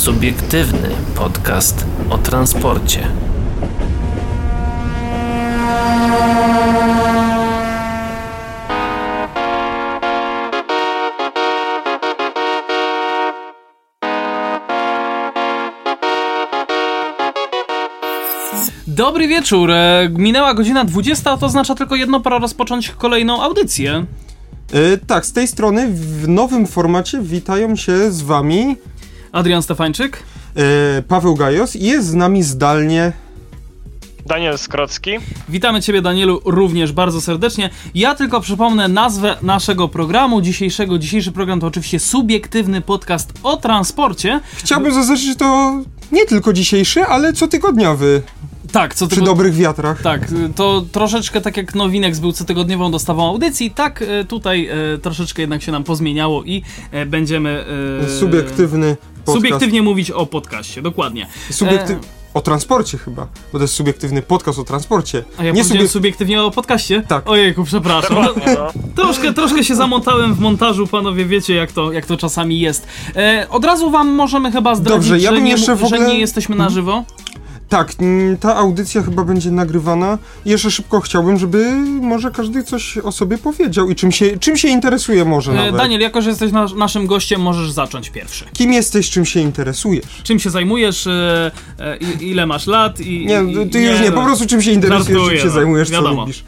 Subiektywny podcast o transporcie. Dobry wieczór. E, Minęła godzina 20, a to oznacza tylko jedno, pora rozpocząć kolejną audycję. E, tak, z tej strony w nowym formacie witają się z wami Adrian Stefańczyk. e, Paweł Gajos jest z nami zdalnie Daniel Skrocki. Witamy Ciebie, Danielu, również bardzo serdecznie. Ja tylko przypomnę nazwę naszego programu dzisiejszego. Dzisiejszy program to oczywiście subiektywny podcast o transporcie. Chciałbym zaznaczyć, że to nie tylko dzisiejszy, ale cotygodniowy Tak, co przy dobrych wiatrach. Tak, to troszeczkę tak jak Nowinex był cotygodniową dostawą audycji, tak y, tutaj y, troszeczkę jednak się nam pozmieniało i y, będziemy... y, Subiektywny podcast. Subiektywnie mówić o podcaście, dokładnie. Subiekty... E, O transporcie chyba, bo to jest subiektywny podcast o transporcie. A ja nie subiek- subiektywnie o podcaście? Tak. Ojejku, przepraszam. No. Troszkę, troszkę się zamotałem w montażu, panowie, wiecie jak to, jak to czasami jest. E, od razu wam możemy chyba zdradzić, Dobrze, ja że, bym nie, jeszcze w że ogóle- nie jesteśmy na żywo. Tak, mm, ta audycja chyba będzie nagrywana. I jeszcze szybko chciałbym, żeby może każdy coś o sobie powiedział i czym się, czym się interesuje może E, nawet. Daniel, jako że jesteś nas, naszym gościem, możesz zacząć pierwszy. Kim jesteś, czym się interesujesz? Czym się zajmujesz, e, e, i- ile masz lat i... Nie, i, ty już nie, po prostu czym się interesujesz, Żartuję, czym się no, zajmujesz, co wiadomo. lubisz.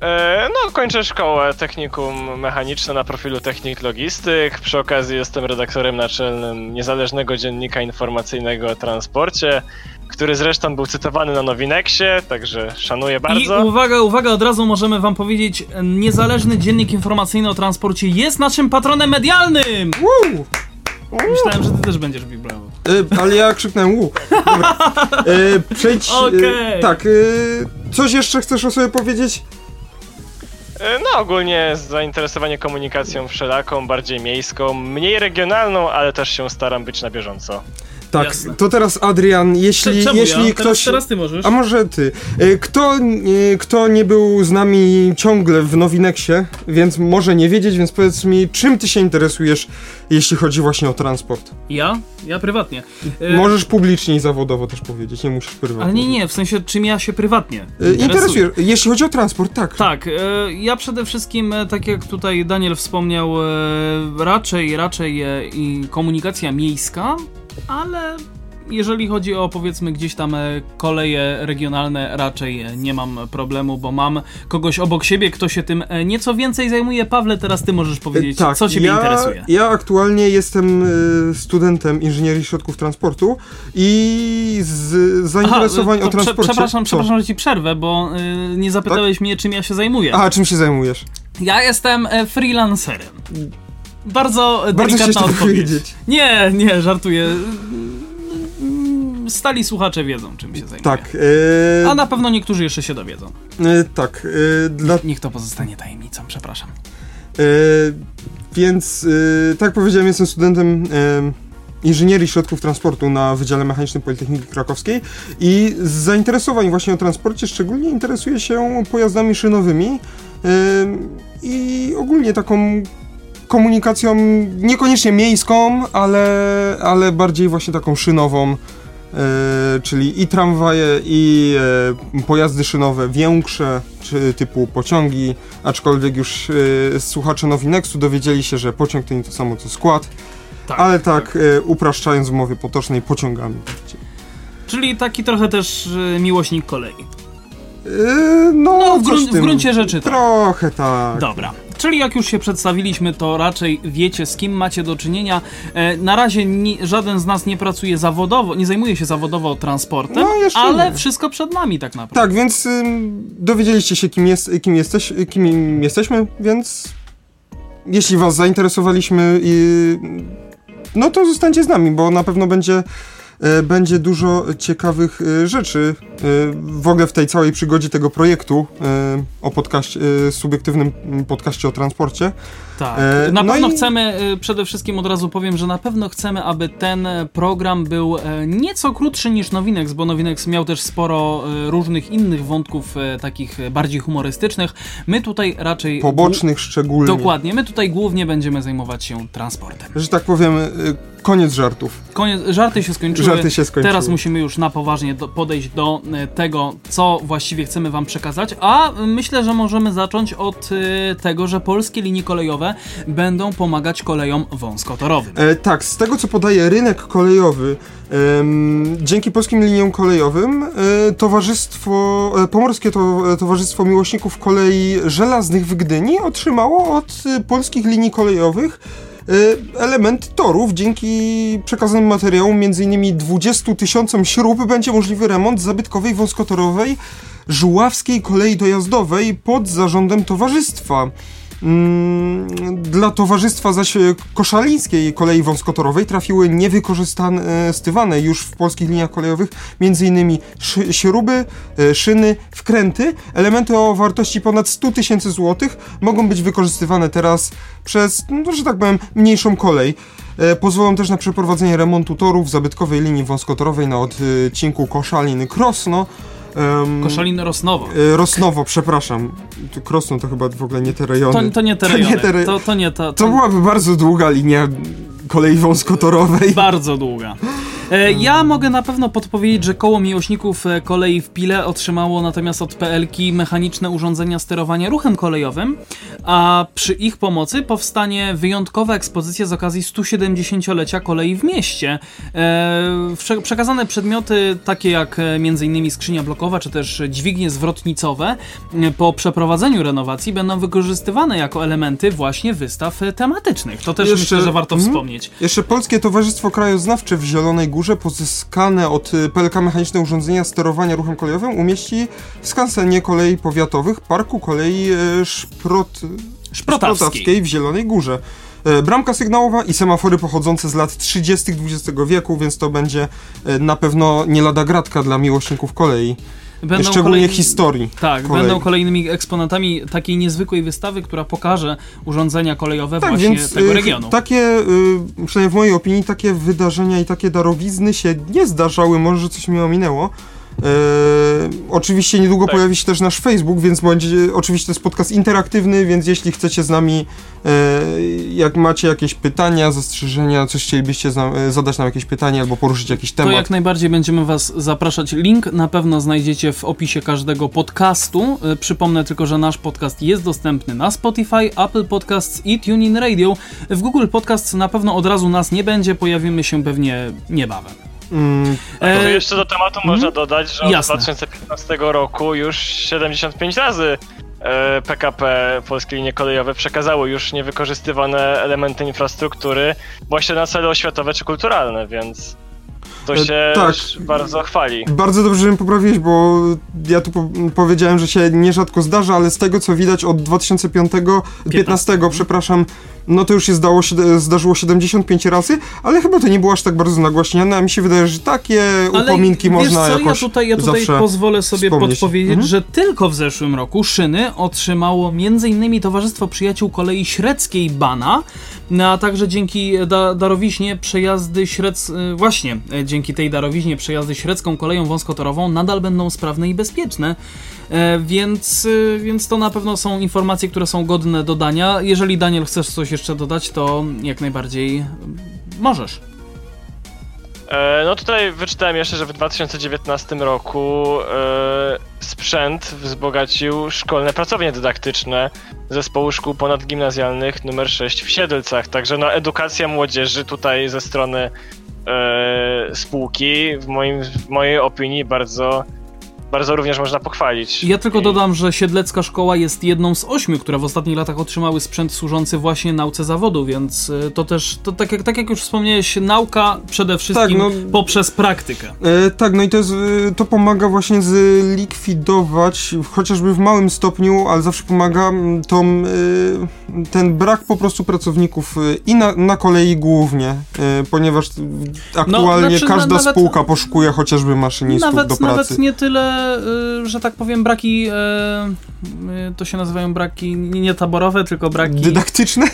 E, no, kończę szkołę technikum mechaniczne na profilu technik logistyk. Przy okazji jestem redaktorem naczelnym niezależnego dziennika informacyjnego o transporcie, który zresztą był cytowany na Nowinexie, także szanuję I bardzo. uwaga, uwaga, od razu możemy wam powiedzieć, niezależny dziennik informacyjny o transporcie jest naszym patronem medialnym! Woo! Myślałem, że ty też będziesz bił brawo. E, ale ja krzyknąłem łu. Dobra. E, przejdź. Okej. E, tak, e, coś jeszcze chcesz o sobie powiedzieć? E, no, ogólnie zainteresowanie komunikacją wszelaką, bardziej miejską, mniej regionalną, ale też się staram być na bieżąco. Tak, Jasne. to teraz Adrian, jeśli, Czemu jeśli ja? ktoś. Teraz, teraz ty możesz. A może ty. E, Kto, e, kto nie był z nami ciągle w Nowinexie, więc może nie wiedzieć, więc powiedz mi, czym ty się interesujesz, jeśli chodzi właśnie o transport? Ja? Ja prywatnie. E, Możesz publicznie i zawodowo też powiedzieć, nie musisz prywatnie. Ale nie, nie, w sensie czym ja się prywatnie Interesujesz, jeśli chodzi o transport, tak. Tak, ja przede wszystkim, tak jak tutaj Daniel wspomniał, raczej, raczej i komunikacja miejska, ale jeżeli chodzi o powiedzmy gdzieś tam e, koleje regionalne, raczej e, nie mam problemu, bo mam kogoś obok siebie, kto się tym e, nieco więcej zajmuje. Pawle, teraz ty możesz powiedzieć, Tak, co ciebie ja, interesuje. Ja aktualnie jestem studentem inżynierii środków transportu i z zainteresowań to o prze, transporcie. przepraszam, Co? przepraszam, że ci przerwę, bo nie zapytałeś mnie, czym ja się zajmuję. A, czym się zajmujesz? Ja jestem freelancerem. Bardzo Bardzo delikatna odpowiedź. Nie, nie, żartuję. Mm, Stali słuchacze wiedzą, czym się zajmuję. Tak, y, A na pewno niektórzy jeszcze się dowiedzą. y, tak, y, dla, Niech to pozostanie tajemnicą, przepraszam. więc tak powiedziałem, jestem studentem inżynierii środków transportu na Wydziale Mechanicznym Politechniki Krakowskiej i z zainteresowań właśnie o transporcie szczególnie interesuję się pojazdami szynowymi y, i ogólnie taką komunikacją niekoniecznie miejską, ale, ale bardziej właśnie taką szynową, e, czyli i tramwaje, i e, pojazdy szynowe większe, czy typu pociągi, aczkolwiek już e, słuchacze Nowinexu dowiedzieli się, że pociąg to nie to samo co skład, Tak. ale tak e, upraszczając w mowie potocznej pociągami. Czyli taki trochę też miłośnik kolei. No, No, w, grun- w gruncie rzeczy tak. Trochę tak. Dobra. Czyli jak już się przedstawiliśmy, to raczej wiecie, z kim macie do czynienia. E, na razie ni- żaden z nas nie pracuje zawodowo, nie zajmuje się zawodowo transportem, No, ale nie. wszystko przed nami tak naprawdę. Tak, więc ym, dowiedzieliście się, kim, jest, kim, jesteś, kim jesteśmy, więc jeśli was zainteresowaliśmy, no to zostańcie z nami, bo na pewno będzie będzie dużo ciekawych e, rzeczy e, w ogóle w tej całej przygodzie tego projektu e, o podcaście, e, subiektywnym podcaście o transporcie. Tak. E, na no pewno i- chcemy, e, przede wszystkim od razu powiem, że na pewno chcemy, aby ten e, program był e, nieco krótszy niż Nowinex, bo Nowinex miał też sporo różnych innych wątków, takich bardziej humorystycznych. My tutaj raczej. Pobocznych szczególnie. Dokładnie, my tutaj głównie będziemy zajmować się transportem. Że tak powiem, koniec żartów. Koniec, żarty się skończyły. Żarty się skończyły. Teraz musimy już na poważnie do, podejść do tego, co właściwie chcemy Wam przekazać. A myślę, że możemy zacząć od tego, że polskie linie kolejowe będą pomagać kolejom wąskotorowym. E, tak, z tego co podaje rynek kolejowy, dzięki polskim liniom kolejowym e, towarzystwo, e, Pomorskie e, Towarzystwo Miłośników Kolei Żelaznych w Gdyni otrzymało od polskich linii kolejowych element torów. Dzięki przekazanym materiałom, m.in. 20 tysiącom śrub, będzie możliwy remont zabytkowej wąskotorowej Żuławskiej Kolei Dojazdowej pod zarządem towarzystwa. Mm, Dla towarzystwa zaś e, koszalińskiej kolei wąskotorowej trafiły niewykorzystywane już w polskich liniach kolejowych m.in. śruby, e, szyny, wkręty. Elementy o wartości ponad 100 tysięcy złotych mogą być wykorzystywane teraz przez, no, że tak powiem, mniejszą kolej. E, Pozwolą też na przeprowadzenie remontu torów zabytkowej linii wąskotorowej na odcinku Koszalin-Krosno. Em, Koszalin Rosnowo. e, Rosnowo, przepraszam. Krosno to chyba w ogóle nie te rejony. To, to nie te rejony. te re- To, to nie ta. To byłaby bardzo długa linia kolei wąskotorowej. Bardzo długa. E, Ja mogę na pewno podpowiedzieć, że koło miłośników e, kolei w Pile otrzymało natomiast od PLK mechaniczne urządzenia sterowania ruchem kolejowym, a przy ich pomocy powstanie wyjątkowa ekspozycja z okazji 170-lecia kolei w mieście. E, prze- Przekazane przedmioty takie jak m.in. skrzynia blokowa czy też dźwignie zwrotnicowe po przeprowadzeniu renowacji będą wykorzystywane jako elementy właśnie wystaw tematycznych. To też Jeszcze- myślę, że warto mhm. Jeszcze Polskie Towarzystwo Krajoznawcze w Zielonej Górze pozyskane od y, PLK mechaniczne urządzenia sterowania ruchem kolejowym umieści w skansenie kolei powiatowych Parku Kolei y, Szprot... Szprotawskiej. w Zielonej Górze. E, Bramka sygnałowa i semafory pochodzące z lat 30. XX wieku, więc to będzie na pewno nie lada gratka dla miłośników kolei. Będą Szczególnie historii. Tak, kolei. będą kolejnymi eksponatami takiej niezwykłej wystawy, która pokaże urządzenia kolejowe Tak, właśnie więc tego y, regionu. takie, y, przynajmniej w mojej opinii, takie wydarzenia i takie darowizny się nie zdarzały, może że coś mi ominęło. E, oczywiście niedługo Tak. pojawi się też nasz Facebook, więc będzie, oczywiście to jest podcast interaktywny, więc jeśli chcecie z nami, e, jak macie jakieś pytania, zastrzeżenia, coś chcielibyście e, zadać nam jakieś pytanie albo poruszyć jakiś To temat. jak najbardziej będziemy Was zapraszać. Link na pewno znajdziecie w opisie każdego podcastu. Przypomnę tylko, że nasz podcast jest dostępny na Spotify, Apple Podcasts i TuneIn Radio. W Google Podcasts na pewno od razu nas nie będzie, pojawimy się pewnie niebawem. Mm, To E, jeszcze do tematu można dodać, że od Jasne. 2015 roku już 75 razy e, PKP, Polskie Linie Kolejowe, przekazały już niewykorzystywane elementy infrastruktury właśnie na cele oświatowe czy kulturalne, więc to E, się tak. bardzo chwali. Bardzo dobrze, że mnie poprawiłeś, bo ja tu po powiedziałem, że się nierzadko zdarza, ale z tego co widać od 2005, 15, przepraszam, no to już się zdało, zdarzyło 75 razy, ale chyba to nie było aż tak bardzo nagłaśniane, a mi się wydaje, że takie Ale upominki wiesz można co, jakoś ja tutaj, ja tutaj pozwolę sobie wspomnieć. podpowiedzieć, Mhm. że tylko w zeszłym roku szyny otrzymało m.in. Towarzystwo Przyjaciół Kolei Średzkiej Bana, no, a także dzięki da darowiźnie przejazdy śrec... y, właśnie e, dzięki tej darowiźnie przejazdy średzką koleją wąskotorową nadal będą sprawne i bezpieczne. E, więc, y, więc to na pewno są informacje, które są godne dodania. Jeżeli Daniel chcesz coś jeszcze dodać, to jak najbardziej możesz. E, no tutaj wyczytałem jeszcze, że w 2019 roku e, sprzęt wzbogacił szkolne pracownie dydaktyczne zespołu szkół ponadgimnazjalnych numer 6 w Siedlcach. Także no, edukacja młodzieży tutaj ze strony e, spółki w, moim, w mojej opinii bardzo bardzo również można pochwalić. Ja tylko I- dodam, że Siedlecka Szkoła jest jedną z ośmiu, które w ostatnich latach otrzymały sprzęt służący właśnie nauce zawodu, więc y, to też, to tak, jak, tak jak już wspomniałeś, nauka przede wszystkim no- poprzez praktykę. E, tak, no i to, jest, e, to pomaga właśnie zlikwidować, chociażby w małym stopniu, ale zawsze pomaga tą, e, ten brak po prostu pracowników e, i na, na kolei głównie, e, ponieważ aktualnie znaczy, każda na- nawet- spółka poszukuje chociażby maszynistów do Nawet, pracy. nawet nie tyle, y, że tak powiem, braki, y, y, to się nazywają braki nie taborowe, tylko braki... Dydaktyczne?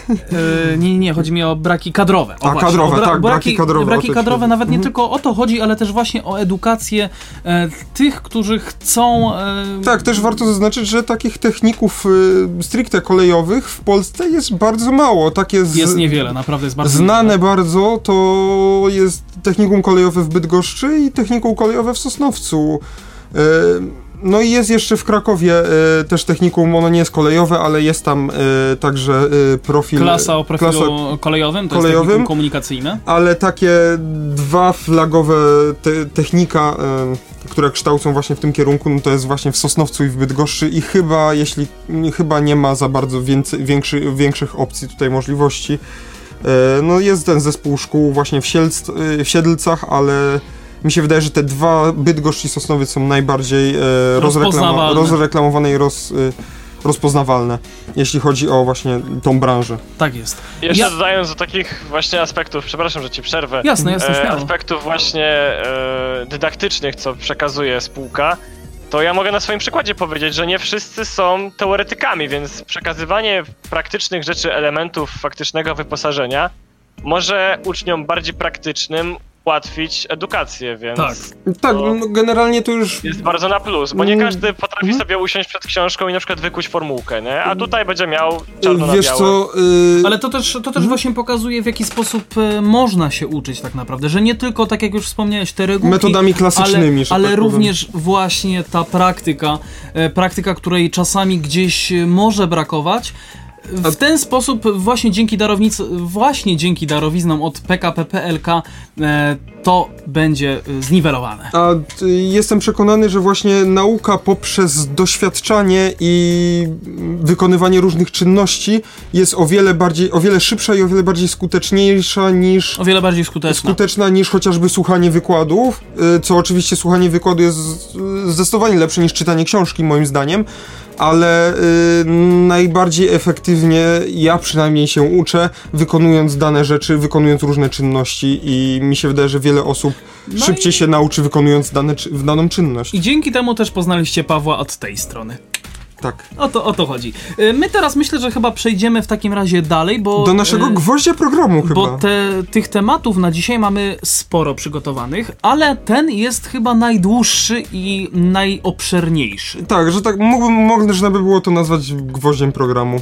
nie, nie, chodzi mi o braki kadrowe. O A, właśnie, kadrowe, o tak, braki kadrowe, Braki kadrowe, nawet nie Mhm. tylko o to chodzi, ale też właśnie o edukację e, tych, którzy chcą... E, Tak, też warto zaznaczyć, że takich techników stricte kolejowych w Polsce jest bardzo mało. Takie z, Jest niewiele, naprawdę jest bardzo Znane niewiele. bardzo to jest technikum kolejowe w Bydgoszczy i technikum kolejowe w Sosnowcu. E, No i jest jeszcze w Krakowie e, też technikum, ono nie jest kolejowe, ale jest tam e, także profil... Klasa o profilu klasa- kolejowym, to kolejowym. jest technikum komunikacyjne. ale takie dwa flagowe te, technika, które kształcą właśnie w tym kierunku, no to jest właśnie w Sosnowcu i w Bydgoszczy i chyba, jeśli, chyba nie ma za bardzo więcej, większy, większych opcji tutaj możliwości. No jest ten zespół szkół właśnie w, Sielc, w Siedlcach, ale mi się wydaje, że te dwa, Bydgoszcz i Sosnowiec są najbardziej e, rozreklamowane i roz, e, rozpoznawalne, jeśli chodzi o właśnie tą branżę. Tak jest. Jeszcze Ja- dodając do takich właśnie aspektów, przepraszam, że ci przerwę. Jasne, jasne, e, śmiało. aspektów właśnie e, dydaktycznych, co przekazuje spółka, to ja mogę na swoim przykładzie powiedzieć, że nie wszyscy są teoretykami, więc przekazywanie praktycznych rzeczy, elementów faktycznego wyposażenia może uczniom bardziej praktycznym ułatwić edukację, więc Tak. Tak, no, generalnie to już jest bardzo na plus, bo nie Mm, każdy potrafi mhm. sobie usiąść przed książką i na przykład wykuć formułkę, nie? A tutaj będzie miał czarno na Wiesz białe. co, y, Ale to też, to też właśnie pokazuje, w jaki sposób e, można się uczyć tak naprawdę, że nie tylko, tak jak już wspomniałeś, te regułki, metodami klasycznymi, ale, ale tak powiem. również właśnie ta praktyka, e, praktyka, której czasami gdzieś e, może brakować. W ten sposób właśnie dzięki darownic, właśnie dzięki darowiznom od PKP PLK e, to będzie e, zniwelowane. A y, jestem przekonany, że właśnie nauka poprzez doświadczanie i wykonywanie różnych czynności jest o wiele bardziej, o wiele szybsza i o wiele bardziej skuteczniejsza niż O wiele bardziej skuteczna. skuteczna niż chociażby słuchanie wykładów, y, co oczywiście słuchanie wykładu jest zdecydowanie lepsze niż czytanie książki moim zdaniem, ale y, najbardziej efektywnie ja przynajmniej się uczę, wykonując dane rzeczy, wykonując różne czynności i mi się wydaje, że wiele osób No szybciej i- się nauczy wykonując dane, daną czynność. I dzięki temu też poznaliście Pawła od tej strony. Tak. O to, o to chodzi. Y, My teraz myślę, że chyba przejdziemy w takim razie dalej, bo... Do naszego y, gwoździa programu chyba. Bo te, tych tematów na dzisiaj mamy sporo przygotowanych, ale ten jest chyba najdłuższy i najobszerniejszy. Tak, że tak mógłbym, można by było to nazwać gwoździem programu.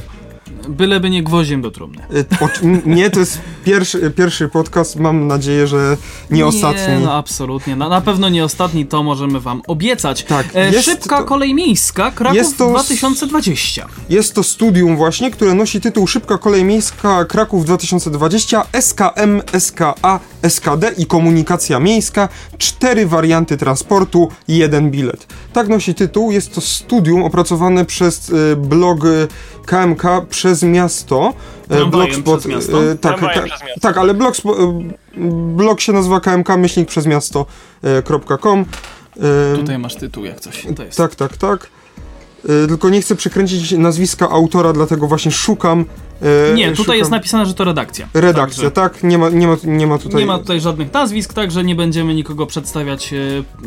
Byleby nie gwoździem do trumny. Y, nie, to jest pierwszy, pierwszy podcast, mam nadzieję, że nie ostatni. Nie, no absolutnie. Na, na pewno nie ostatni, to możemy wam obiecać. Tak, E, szybka to- kolej miejska, Kraków jest to s- 2020. Jest to studium właśnie, które nosi tytuł Szybka Kolej Miejska Kraków 2020 SKM, SKA, SKD i Komunikacja Miejska. Cztery warianty transportu, jeden bilet. Tak nosi tytuł. Jest to studium opracowane przez y, blog KMK przez miasto. E, Tramwajem przez miasto? e, tak, tak, przez miasto. tak, ale blog, spo- e, blog się nazywa KMK myślnik przez miasto.com. E, Tutaj masz tytuł jak coś. To jest. tak, tak, tak. E, tylko nie chcę przekręcić nazwiska autora, dlatego właśnie szukam. e, Nie, tutaj szukam jest napisane, że to redakcja. Redakcja, Także tak? Nie ma, nie ma, nie ma tutaj. Nie ma tutaj żadnych nazwisk, także nie będziemy nikogo przedstawiać, e,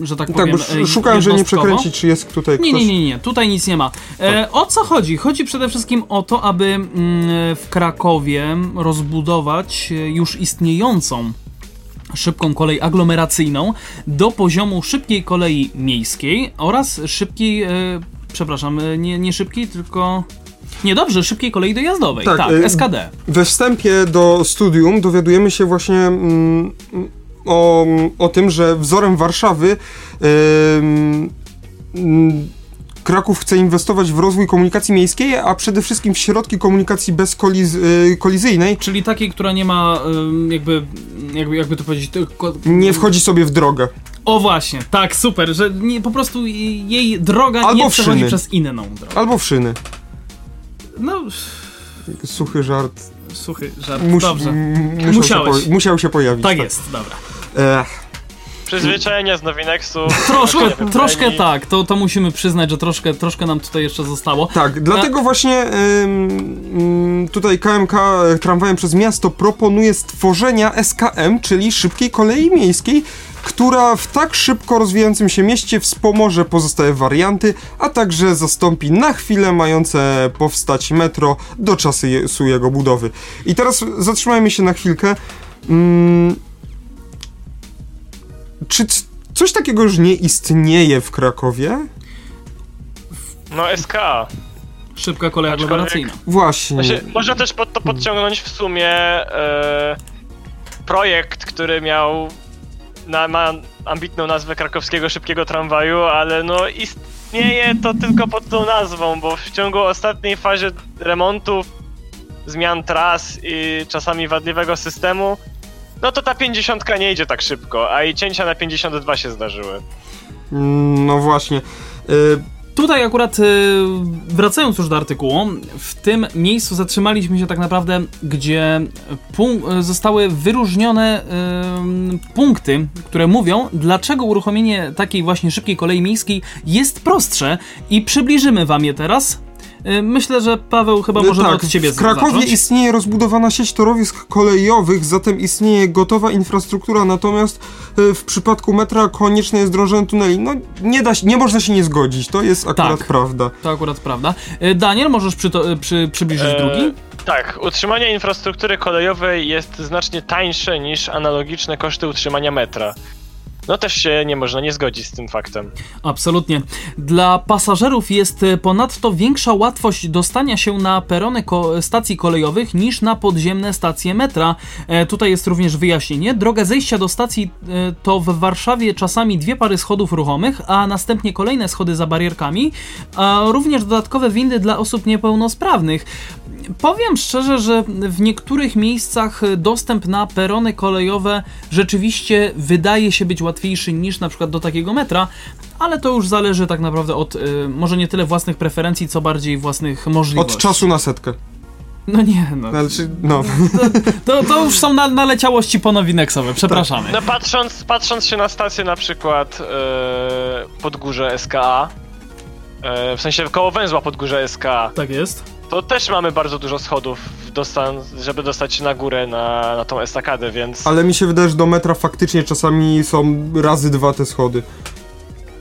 że tak Tak, powiem, sz- szukałem, żeby nie przekręcić, czy jest tutaj Nie, ktoś. nie, nie, nie, tutaj nic nie ma. E, o co chodzi? Chodzi przede wszystkim o to, aby mm, w Krakowie rozbudować już istniejącą szybką kolej aglomeracyjną do poziomu szybkiej kolei miejskiej oraz szybkiej, e, przepraszam, e, nie, nie szybkiej, tylko... Nie, dobrze, szybkiej kolei dojazdowej, Tak, tak, e, SKD. We wstępie do studium dowiadujemy się właśnie mm, o, o tym, że wzorem Warszawy mm, Kraków chce inwestować w rozwój komunikacji miejskiej, a przede wszystkim w środki komunikacji bezkolizyjnej. Czyli takiej, która nie ma, jakby, jakby, jakby to powiedzieć, tylko... Nie wchodzi sobie w drogę. O właśnie, tak, super, że nie, po prostu jej droga Albo nie przechodzi szyny. przez inną drogę. Albo w szyny. No, Suchy żart. suchy żart, Mus- dobrze. musiał, się Musiałeś. po- musiał się pojawić. Tak jest, dobra. Ech, Przyzwyczajenia z Nowinexu. Troszkę, troszkę tak, to, to musimy przyznać, że troszkę, troszkę nam tutaj jeszcze zostało. tak, dlatego właśnie ym, ym, tutaj KMK tramwajem przez miasto proponuje stworzenia SKM, czyli szybkiej kolei miejskiej, która w tak szybko rozwijającym się mieście wspomoże pozostałe warianty, a także zastąpi na chwilę mające powstać metro do czasu je- su jego budowy. I teraz zatrzymajmy się na chwilkę. Ym, czy coś takiego już nie istnieje w Krakowie? No SK. Szybka kolej aglomeracyjna. Właśnie. Właśnie, można też pod to podciągnąć w sumie e, projekt, który miał na, ma ambitną nazwę krakowskiego szybkiego tramwaju, ale no istnieje to tylko pod tą nazwą, bo w ciągu ostatniej fazie remontów, zmian tras i czasami wadliwego systemu, no to ta 50 nie idzie tak szybko, a i cięcia na 52 się zdarzyły. Mm, No właśnie. Y, Tutaj akurat y, wracając już do artykułu, w tym miejscu zatrzymaliśmy się tak naprawdę, gdzie pun- zostały wyróżnione y, punkty, które mówią, dlaczego uruchomienie takiej właśnie szybkiej kolei miejskiej jest prostsze i przybliżymy wam je teraz. Y, Myślę, że Paweł chyba możemy tak, od ciebie w Krakowie zacząć. istnieje rozbudowana sieć torowisk kolejowych, zatem istnieje gotowa infrastruktura, natomiast y, w przypadku metra konieczne jest drążenie tuneli. No nie da się, nie można się nie zgodzić, to jest akurat Tak. prawda. To akurat prawda. Daniel, możesz przyto- y, przy, przybliżyć E, drugi? Tak, utrzymanie infrastruktury kolejowej jest znacznie tańsze niż analogiczne koszty utrzymania metra. No też się nie można nie zgodzić z tym faktem. Absolutnie. Dla pasażerów jest e, ponadto większa łatwość dostania się na perony ko- stacji kolejowych niż na podziemne stacje metra. E, tutaj jest również wyjaśnienie. Droga zejścia do stacji e, to w Warszawie czasami dwie pary schodów ruchomych, a następnie kolejne schody za barierkami, a również dodatkowe windy dla osób niepełnosprawnych. Powiem szczerze, że w niektórych miejscach dostęp na perony kolejowe rzeczywiście wydaje się być łatwiejszy niż na przykład do takiego metra, ale to już zależy tak naprawdę od y, może nie tyle własnych preferencji, co bardziej własnych możliwości. Od czasu na setkę. No nie, no. Znaczy, no. To, to już są na, naleciałości ponowineksowe, przepraszamy. No patrząc, patrząc się na stację na przykład e, Podgórze SKA, e, w sensie koło węzła Podgórze SKA, Tak jest. To też mamy bardzo dużo schodów, dostan, żeby dostać się na górę na, na tą estakadę, więc... Ale mi się wydaje, że do metra faktycznie czasami są razy dwa te schody.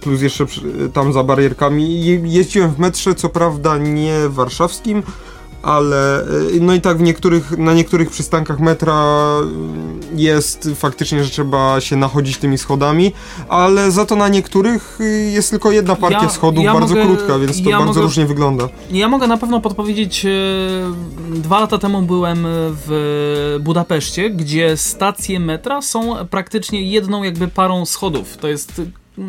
Plus jeszcze tam za barierkami. Je- Jeździłem w metrze, co prawda nie warszawskim, ale y, no i tak w niektórych, na niektórych przystankach metra y, jest faktycznie, że trzeba się nachodzić tymi schodami, ale za to na niektórych y, jest tylko jedna partia Ja- schodów, ja bardzo mogę- krótka, więc to ja bardzo mogę- różnie wygląda. Ja mogę na pewno podpowiedzieć, dwa lata temu byłem w Budapeszcie, gdzie stacje metra są praktycznie jedną jakby parą schodów. To jest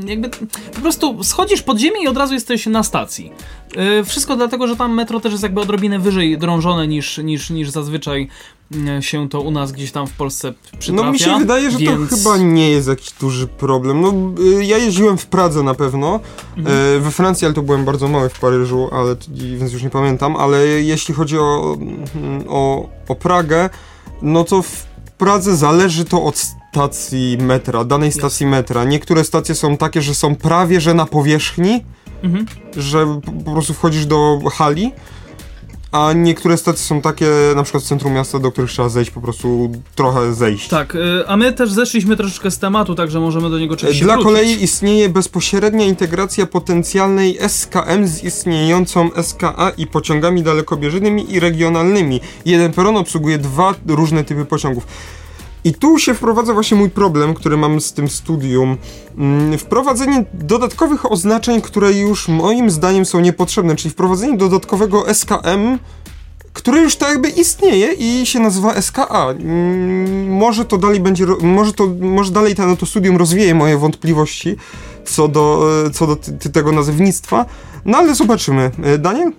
jakby po prostu schodzisz pod ziemię i od razu jesteś na stacji. E, Wszystko dlatego, że tam metro też jest jakby odrobinę wyżej drążone niż, niż, niż zazwyczaj mm, się to u nas gdzieś tam w Polsce przytrafia. No mi się wydaje, że więc... to chyba nie jest jakiś duży problem. No y, ja jeździłem w Pradze na pewno, Mhm. e, we Francji, ale to byłem bardzo mały w Paryżu, ale więc już nie pamiętam, ale jeśli chodzi o, mm, o, o Pragę, no to w Pradze zależy to od stacji metra, danej stacji metra. Niektóre stacje są takie, że są prawie że na powierzchni, Mhm. że po, prostu wchodzisz do hali, a niektóre stacje są takie, na przykład w centrum miasta, do których trzeba zejść, po prostu trochę zejść. Tak, e, a my też zeszliśmy troszeczkę z tematu, także możemy do niego oczywiście Dla wrócić. kolei istnieje bezpośrednia integracja potencjalnej SKM z istniejącą SKA i pociągami dalekobieżnymi i regionalnymi. Jeden peron obsługuje dwa różne typy pociągów. I tu się wprowadza właśnie mój problem, który mam z tym studium. Mm, Wprowadzenie dodatkowych oznaczeń, które już moim zdaniem są niepotrzebne, czyli wprowadzenie dodatkowego SKM, które już tak jakby istnieje i się nazywa SKA. Mm, Może to dalej będzie, może to, może dalej to, studium rozwieje moje wątpliwości co do, e, co do tego nazewnictwa, no ale zobaczymy. E, Daniel?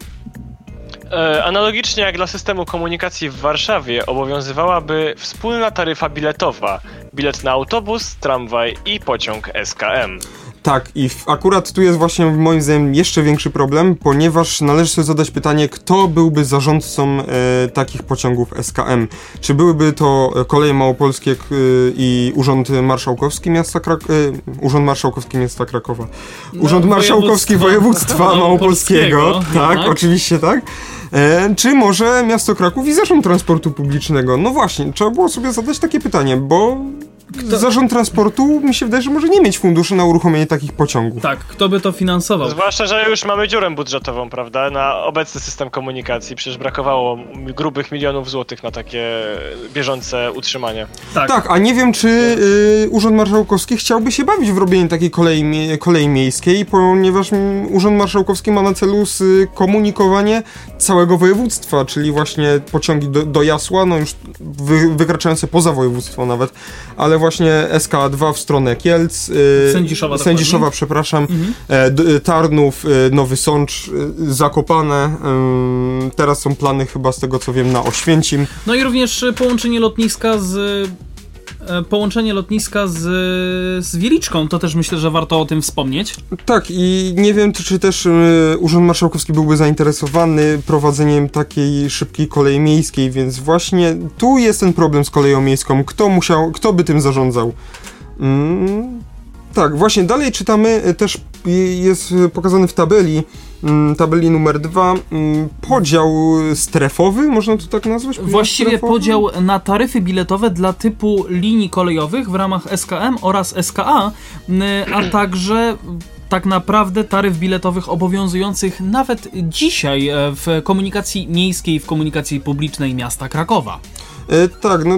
E, analogicznie jak dla systemu komunikacji w Warszawie obowiązywałaby wspólna taryfa biletowa. Bilet na autobus, tramwaj i pociąg SKM. Tak, i w, akurat tu jest właśnie moim zdaniem jeszcze większy problem, ponieważ należy sobie zadać pytanie, kto byłby zarządcą e, takich pociągów SKM. Czy byłyby to Koleje Małopolskie k, e, i Urząd Marszałkowski Miasta Krak e, Urząd Marszałkowski Miasta Krakowa. Urząd No, Marszałkowski województwa Województwa Małopolskiego. Małopolskiego, Tak, tak. oczywiście tak. E, czy może Miasto Kraków i Zarząd Transportu Publicznego? No właśnie, trzeba było sobie zadać takie pytanie, bo Zarząd Transportu mi się wydaje, że może nie mieć funduszy na uruchomienie takich pociągów. Tak, kto by to finansował? Zwłaszcza, że już mamy dziurę budżetową, prawda, na obecny system komunikacji. Przecież brakowało grubych milionów złotych na takie bieżące utrzymanie. Tak. Tak, a nie wiem, czy y, Urząd Marszałkowski chciałby się bawić w robienie takiej kolei, kolei miejskiej, ponieważ mm, Urząd Marszałkowski ma na celu komunikowanie całego województwa, czyli właśnie pociągi do, do Jasła, no już wy, wykraczające poza województwo nawet, ale właśnie SK2 w stronę Kielc, y, Sędziszowa Sędziszowa przepraszam, e, d, y, Tarnów, y, Nowy Sącz, Zakopane, teraz są plany chyba z tego co wiem na Oświęcim. No i również połączenie lotniska z. e, Połączenie lotniska z, z Wieliczką, to też myślę, że warto o tym wspomnieć. Tak, i nie wiem, czy, też y, Urząd Marszałkowski byłby zainteresowany prowadzeniem takiej szybkiej kolei miejskiej, więc właśnie tu jest ten problem z koleją miejską. Kto musiał, kto by tym zarządzał? Mm, tak, właśnie dalej czytamy, y, też jest pokazany w tabeli, tabeli numer dwa, mm, podział strefowy, można to tak nazwać? Właściwie strefowy? podział na taryfy biletowe dla typu linii kolejowych w ramach SKM oraz SKA, n- a także tak naprawdę taryf biletowych obowiązujących nawet dzisiaj e, w komunikacji miejskiej, w komunikacji publicznej miasta Krakowa. E, tak, no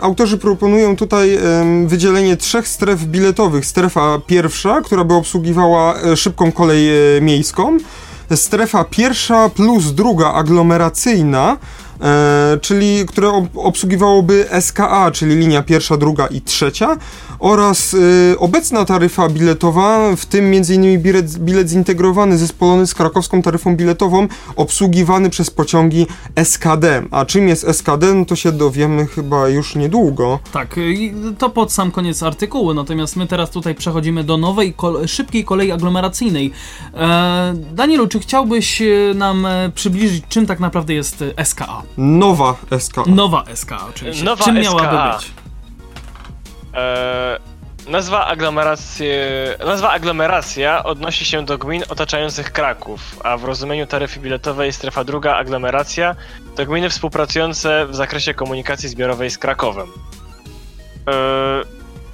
autorzy proponują tutaj wydzielenie trzech stref biletowych. Strefa pierwsza, która by obsługiwała e, szybką kolej e, miejską. Strefa pierwsza plus druga aglomeracyjna, e, czyli które ob obsługiwałoby SKA, czyli linia pierwsza, druga i trzecia oraz e, obecna taryfa biletowa, w tym m.in. bilet, bilet zintegrowany zespolony z krakowską taryfą biletową, obsługiwany przez pociągi SKD. A czym jest SKD, no to się dowiemy chyba już niedługo. Tak, i to pod sam koniec artykułu, natomiast my teraz tutaj przechodzimy do nowej, kol szybkiej kolei aglomeracyjnej. E, Danielu, czy chciałbyś e, nam e, przybliżyć, czym tak naprawdę jest e, SKA? Nowa SKA. Nowa SKA oczywiście. Nowa czym SKA. miałaby być? E, nazwa, aglomeracje, nazwa aglomeracja odnosi się do gmin otaczających Kraków, a w rozumieniu taryfy biletowej strefa druga aglomeracja to gminy współpracujące w zakresie komunikacji zbiorowej z Krakowem. E,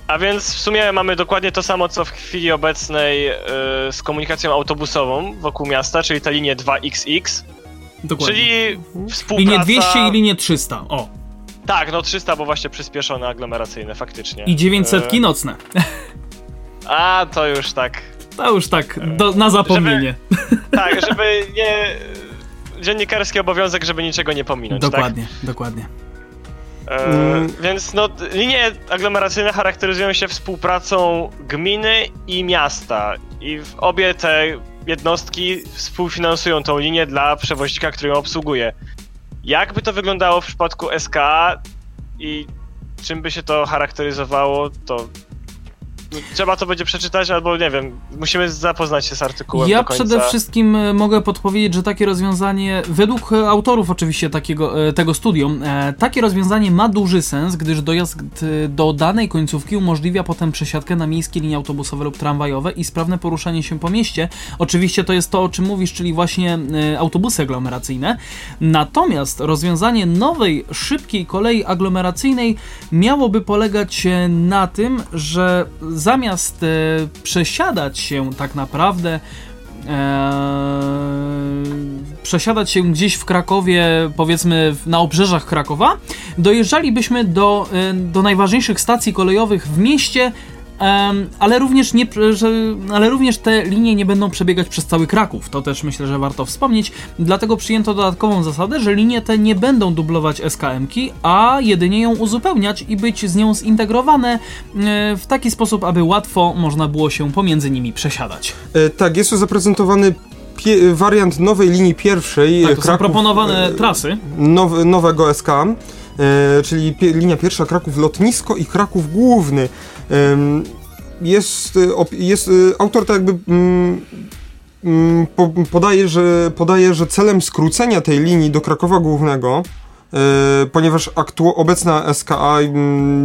a więc w sumie mamy dokładnie to samo, co w chwili obecnej e, z komunikacją autobusową wokół miasta, czyli ta linie 2XX, Dokładnie. czyli współpraca... Linię 200 i linię 300. O, Tak, no 300, bo właśnie przyspieszone aglomeracyjne, faktycznie. i 900 E, ki nocne. A, to już tak. To już tak, do, na zapomnienie. Tak, żeby nie. Dziennikarski obowiązek, żeby niczego nie pominąć. Dokładnie, dokładnie. Tak? E, Mm. Więc no, linie aglomeracyjne charakteryzują się współpracą gminy i miasta. I obie te jednostki współfinansują tą linię dla przewoźnika, który ją obsługuje. Jak by to wyglądało w przypadku SKA i czym by się to charakteryzowało, to trzeba to będzie przeczytać, albo nie wiem, musimy zapoznać się z artykułem Ja przede wszystkim e, mogę podpowiedzieć, że takie rozwiązanie, według autorów oczywiście takiego, e, tego studium, e, takie rozwiązanie ma duży sens, gdyż dojazd do danej końcówki umożliwia potem przesiadkę na miejskie linie autobusowe lub tramwajowe i sprawne poruszanie się po mieście. Oczywiście to jest to, o czym mówisz, czyli właśnie autobusy aglomeracyjne. Natomiast rozwiązanie nowej, szybkiej kolei aglomeracyjnej miałoby polegać na tym, że zamiast e, przesiadać się tak naprawdę e, przesiadać się gdzieś w Krakowie, powiedzmy na obrzeżach Krakowa, dojeżdżalibyśmy do, e, do najważniejszych stacji kolejowych w mieście, em, ale, również nie, że, ale również te linie nie będą przebiegać przez cały Kraków. To też myślę, że warto wspomnieć. Dlatego przyjęto dodatkową zasadę, że linie te nie będą dublować SKM-ki, a jedynie ją uzupełniać i być z nią zintegrowane e, w taki sposób, aby łatwo można było się pomiędzy nimi przesiadać. E, tak, jest tu zaprezentowany pie, wariant nowej linii pierwszej. Tak, to są proponowane trasy. Now, nowego SK, e, czyli pie, linia pierwsza Kraków Lotnisko i Kraków Główny. E, jest, jest autor tak jakby mm, mm, po, podaje, że, podaje, że celem skrócenia tej linii do Krakowa Głównego Yy, ponieważ aktu- obecna SKA, yy,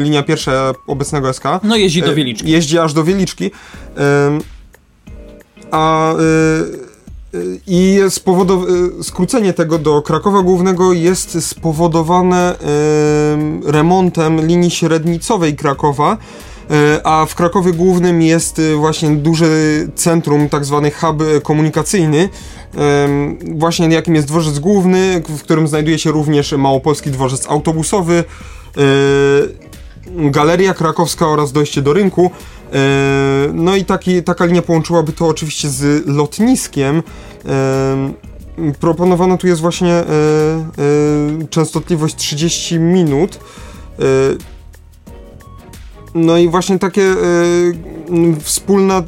linia pierwsza obecnego SK. No jeździ do Wieliczki. Jeździ aż do Wieliczki. A i spowodow- skrócenie tego do Krakowa Głównego jest spowodowane remontem linii średnicowej Krakowa, a w Krakowie Głównym jest właśnie duże centrum, tak zwany hub komunikacyjny, właśnie jakim jest dworzec główny, w którym znajduje się również małopolski dworzec autobusowy, e, galeria krakowska oraz dojście do rynku. E, no i taki, taka linia połączyłaby to oczywiście z lotniskiem. Proponowana tu jest właśnie e, częstotliwość 30 minut. No i właśnie takie wspólna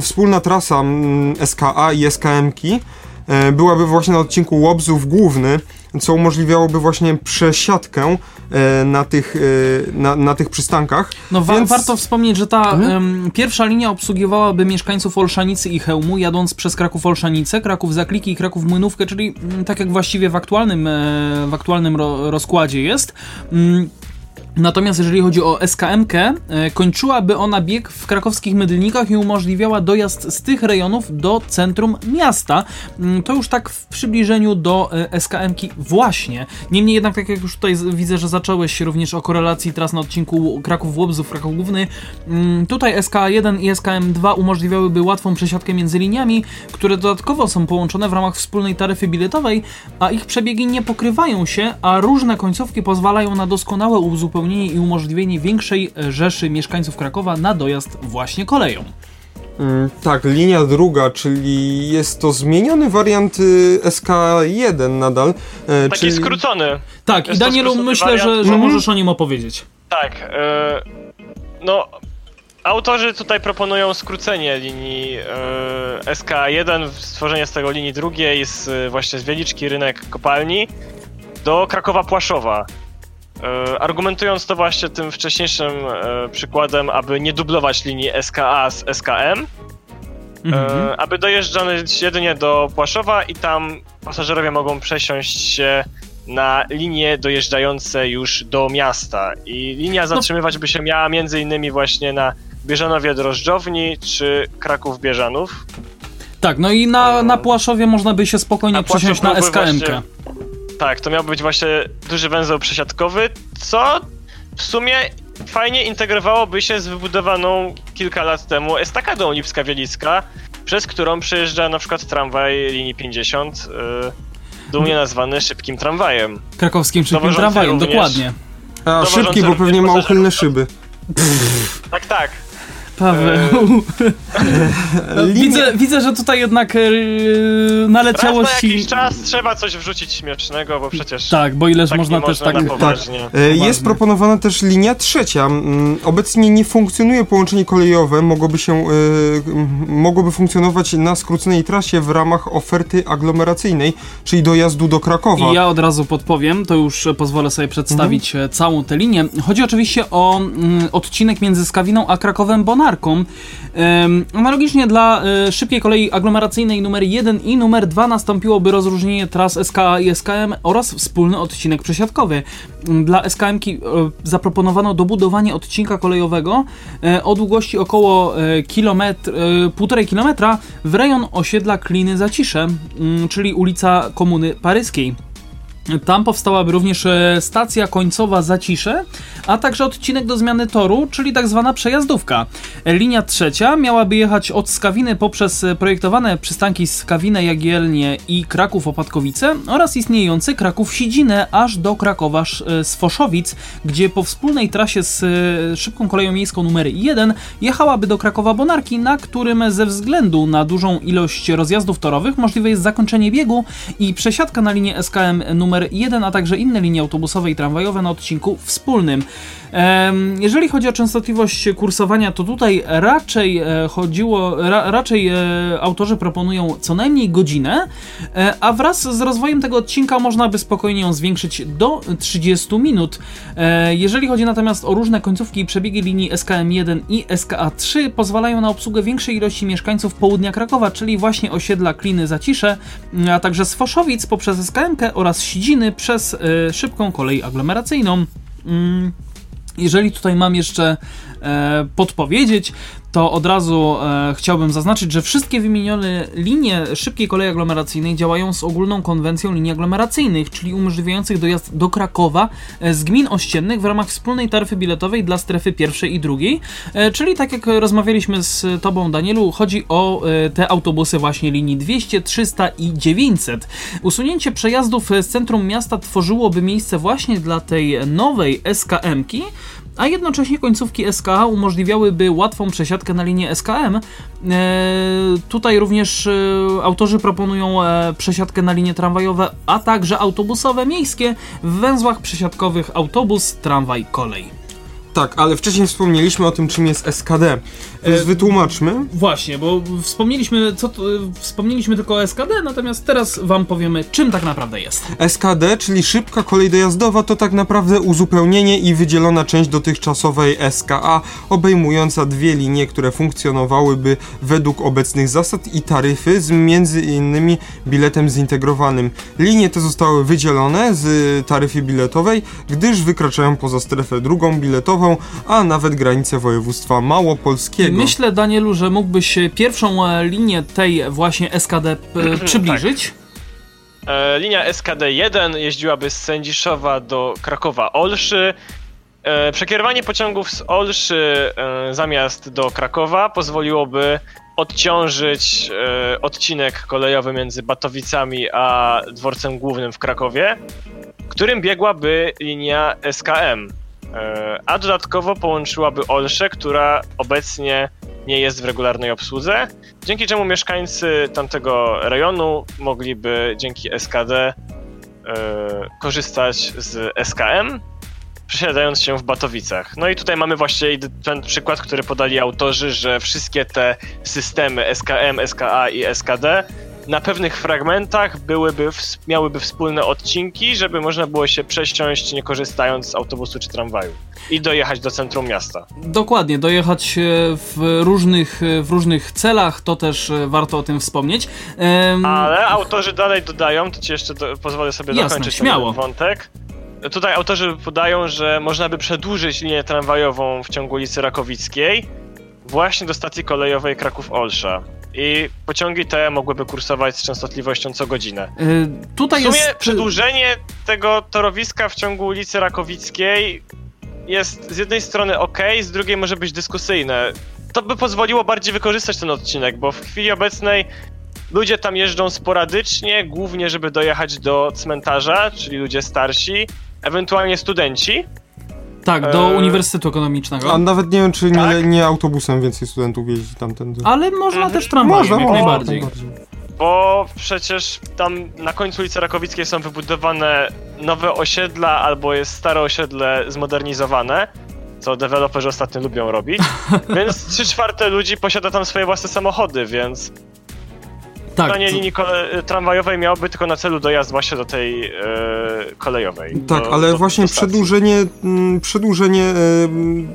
wspólna trasa SKA i SKM-ki e, byłaby właśnie na odcinku Łobzów Główny, co umożliwiałoby właśnie przesiadkę e, na tych, na, na tych przystankach. No wa Więc... warto wspomnieć, że ta mhm. pierwsza linia obsługiwałaby mieszkańców Olszanicy i Chełmu, jadąc przez Kraków Olszanice, Kraków Zakliki i Kraków Młynówkę, czyli tak jak właściwie w aktualnym, w aktualnym ro rozkładzie jest. Natomiast jeżeli chodzi o SKM, e, kończyłaby ona bieg w krakowskich Mydlnikach i umożliwiała dojazd z tych rejonów do centrum miasta. Mm, to już tak w przybliżeniu do e, SKM właśnie. Niemniej jednak, tak jak już tutaj widzę, że zacząłeś również o korelacji tras na odcinku Kraków-Łobzów, Kraków Główny, mm, tutaj SK1 i SKM2 umożliwiałyby łatwą przesiadkę między liniami, które dodatkowo są połączone w ramach wspólnej taryfy biletowej, a ich przebiegi nie pokrywają się, a różne końcówki pozwalają na doskonałe uzupełnienie uzupełnienie i umożliwienie większej rzeszy mieszkańców Krakowa na dojazd właśnie koleją. Mm, tak, linia druga, czyli jest to zmieniony wariant y, SK1 nadal. E, Taki czyli... skrócony. Tak, jest i Danielu, myślę, że, że mhm. możesz o nim opowiedzieć. Tak, e, no autorzy tutaj proponują skrócenie linii e, SK1, stworzenie z tego linii drugiej, z, właśnie z Wieliczki, rynek kopalni, do Krakowa Płaszowa. E, argumentując to właśnie tym wcześniejszym e, przykładem, aby nie dublować linii SKA z SKM, e, mhm. aby dojeżdżać jedynie do Płaszowa i tam pasażerowie mogą przesiąść się na linie dojeżdżające już do miasta. I linia no. zatrzymywać by się miała między innymi właśnie na Bieżanowie Drożdżowni czy Kraków Bieżanów. Tak, no i na, na Płaszowie można by się spokojnie przesiąść na SKM. -kę. Tak, to miał być właśnie duży węzeł przesiadkowy, co w sumie fajnie integrowałoby się z wybudowaną kilka lat temu estakadą Lipska-Wielicka, przez którą przejeżdża na przykład tramwaj linii 50, yy, dumnie nazwany szybkim tramwajem. Krakowskim szybkim tramwajem, dokładnie. A, szybki, bo pewnie ma uchylne szyby. Tak, tak. Paweł. E, widzę, widzę, że tutaj jednak yy, naleciało Raz na jakiś czas trzeba coś wrzucić śmiesznego, bo przecież... Tak, bo ileż tak można też tak... tak. Jest proponowana też linia trzecia. Obecnie nie funkcjonuje połączenie kolejowe, mogłoby się... Yy, mogłoby funkcjonować na skróconej trasie w ramach oferty aglomeracyjnej, czyli dojazdu do Krakowa. I ja od razu podpowiem, to już pozwolę sobie przedstawić mhm. całą tę linię. Chodzi oczywiście o mm, odcinek między Skawiną a Krakowem Bonar marką. Analogicznie dla e, szybkiej kolei aglomeracyjnej numer 1 i numer 2 nastąpiłoby rozróżnienie tras SKA i SKM oraz wspólny odcinek przesiadkowy. Dla SKM e, zaproponowano dobudowanie odcinka kolejowego e, o długości około kilometr, półtorej kilometra w rejon osiedla Kliny Zacisze, czyli ulica Komuny Paryskiej. Tam powstałaby również e, stacja końcowa Zacisze, a także odcinek do zmiany toru, czyli tak zwana przejazdówka. Linia trzecia miałaby jechać od Skawiny poprzez projektowane przystanki Skawinę, Jagielnie i Kraków-Opatkowice oraz istniejący Kraków-Sidzinę aż do Krakowa e, Sfoszowic, gdzie po wspólnej trasie z e, szybką koleją miejską numer 1 jechałaby do Krakowa Bonarki, na którym ze względu na dużą ilość rozjazdów torowych możliwe jest zakończenie biegu i przesiadka na linię SKM numer numer 1, a także inne linie autobusowe i tramwajowe na odcinku wspólnym. Jeżeli chodzi o częstotliwość kursowania, to tutaj raczej e, chodziło, ra, raczej e, autorzy proponują co najmniej godzinę, e, a wraz z rozwojem tego odcinka można by spokojnie ją zwiększyć do 30 minut. Jeżeli chodzi natomiast o różne końcówki i przebiegi linii SKM1 i SKA3, pozwalają na obsługę większej ilości mieszkańców południa Krakowa, czyli właśnie osiedla Kliny Zacisze, a także Sfoszowic poprzez SKM oraz Sidziny przez e, szybką kolej aglomeracyjną. Mm, jeżeli tutaj mam jeszcze e, podpowiedzieć, to od razu e, chciałbym zaznaczyć, że wszystkie wymienione linie szybkiej kolei aglomeracyjnej działają z ogólną konwencją linii aglomeracyjnych, czyli umożliwiających dojazd do Krakowa e, z gmin ościennych w ramach wspólnej taryfy biletowej dla strefy pierwszej i drugiej. E, czyli tak jak rozmawialiśmy z Tobą, Danielu, chodzi o e, te autobusy właśnie linii 200, 300 i 900. Usunięcie przejazdów z centrum miasta tworzyłoby miejsce właśnie dla tej nowej SKM-ki, a jednocześnie końcówki SKA umożliwiałyby łatwą przesiadkę na linię SKM. E, tutaj również e, autorzy proponują e, przesiadkę na linie tramwajowe, a także autobusowe miejskie w węzłach przesiadkowych autobus, tramwaj, kolej. Tak, ale wcześniej wspomnieliśmy o tym, czym jest SKD. Więc E, wytłumaczmy. Właśnie, bo wspomnieliśmy, co wspomnieliśmy tylko o SKD, natomiast teraz Wam powiemy, czym tak naprawdę jest. SKD, czyli szybka kolej dojazdowa, to tak naprawdę uzupełnienie i wydzielona część dotychczasowej SKA, obejmująca dwie linie, które funkcjonowałyby według obecnych zasad i taryfy z między innymi biletem zintegrowanym. Linie te zostały wydzielone z taryfy biletowej, gdyż wykraczają poza strefę drugą biletową, a nawet granicę województwa małopolskiego. Myślę, Danielu, że mógłbyś pierwszą e, linię tej właśnie SKD p- przybliżyć. E, linia SKD-1 jeździłaby z Sędziszowa do Krakowa-Olszy. E, przekierowanie pociągów z Olszy e, zamiast do Krakowa pozwoliłoby odciążyć e, odcinek kolejowy między Batowicami a dworcem głównym w Krakowie, którym biegłaby linia SKM. E, a dodatkowo połączyłaby Olszę, która obecnie nie jest w regularnej obsłudze, dzięki czemu mieszkańcy tamtego rejonu mogliby dzięki SKD e, korzystać z SKM, przesiadając się w Batowicach. No i tutaj mamy właśnie ten przykład, który podali autorzy, że wszystkie te systemy SKM, SKA i SKD na pewnych fragmentach byłyby, miałyby wspólne odcinki, żeby można było się przesiąść nie korzystając z autobusu czy tramwaju i dojechać do centrum miasta. Dokładnie, dojechać e, w różnych, e, w różnych celach, to też e, warto o tym wspomnieć. Em, Ale autorzy dalej dodają, to ci jeszcze do, pozwolę sobie Jasne, dokończyć śmiało. ten wątek. Tutaj autorzy podają, że można by przedłużyć linię tramwajową w ciągu ulicy Rakowickiej właśnie do stacji kolejowej Kraków-Olsza. I pociągi te mogłyby kursować z częstotliwością co godzinę. e, tutaj W sumie jest... przedłużenie tego torowiska w ciągu ulicy Rakowickiej jest z jednej strony ok, z drugiej może być dyskusyjne. To by pozwoliło bardziej wykorzystać ten odcinek, bo w chwili obecnej ludzie tam jeżdżą sporadycznie, głównie żeby dojechać do cmentarza, czyli ludzie starsi, ewentualnie studenci. Tak, do e, Uniwersytetu Ekonomicznego. A nawet nie wiem, czy nie, Tak. nie autobusem więcej studentów jeździ tamtędy. Ale można Mhm. też tramwajem, jak można, najbardziej. Bo przecież tam na końcu ulicy Rakowickiej są wybudowane nowe osiedla, albo jest stare osiedle zmodernizowane, co deweloperzy ostatnio lubią robić. Więc trzy czwarte ludzi posiada tam swoje własne samochody, więc Tak, linii kole- tramwajowej miałoby tylko na celu dojazd właśnie do tej e, kolejowej. Tak, do, ale do- właśnie do przedłużenie, mm, przedłużenie em,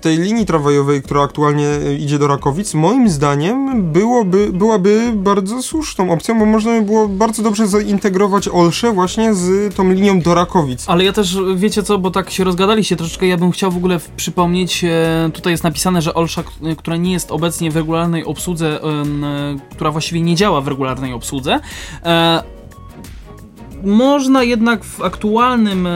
tej linii tramwajowej, która aktualnie e, idzie do Rakowic, moim zdaniem byłoby, byłaby bardzo słuszną opcją, bo można by było bardzo dobrze zaintegrować Olszę właśnie z tą linią do Rakowic. Ale ja też, wiecie co, bo tak się rozgadaliście troszeczkę, ja bym chciał w ogóle przypomnieć, e, tutaj jest napisane, że Olsza, k- która nie jest obecnie w regularnej obsłudze, e, która właściwie nie działa w regularnej obsłudze, e, można jednak w aktualnym, e,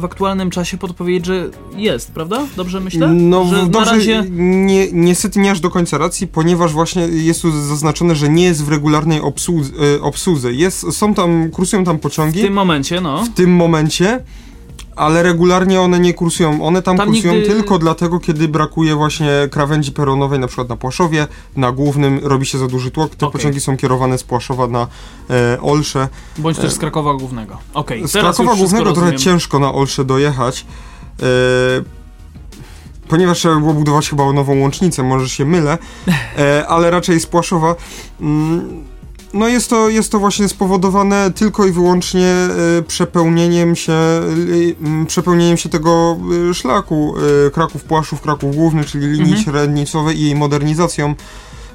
w aktualnym czasie podpowiedzieć, że jest, prawda? Dobrze myślę? No że dobrze, na razie... nie, niestety nie aż do końca racji, ponieważ właśnie jest tu zaznaczone, że nie jest w regularnej obsłudze. obsłudze. Jest, są tam, kursują tam W pociągi tym momencie, no. w tym momencie, ale regularnie one nie kursują. One tam, Tam kursują nigdy- tylko dlatego, kiedy brakuje właśnie krawędzi peronowej, na przykład na Płaszowie, na głównym robi się za duży tłok. Te Okej. pociągi są kierowane z Płaszowa na e, Olszę. Bądź też z Krakowa Głównego. Okej, Z Krakowa Głównego trochę rozumiem. ciężko na Olszę dojechać. ponieważ trzeba było budować chyba nową łącznicę, może się mylę, ale raczej z Płaszowa. Mm, no jest to, jest to właśnie spowodowane tylko i wyłącznie y, przepełnieniem się, y, przepełnieniem się tego y, szlaku Kraków-Płaszów, Kraków Główny, czyli linii mhm. średnicowej i jej modernizacją.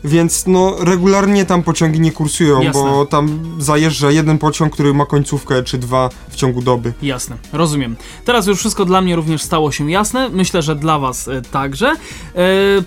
Więc no regularnie tam pociągi nie kursują, Jasne. bo tam zajeżdża jeden pociąg, który ma końcówkę czy dwa w ciągu doby. Jasne, rozumiem. Teraz już wszystko dla mnie również stało się jasne. Myślę, że dla was e, także. E,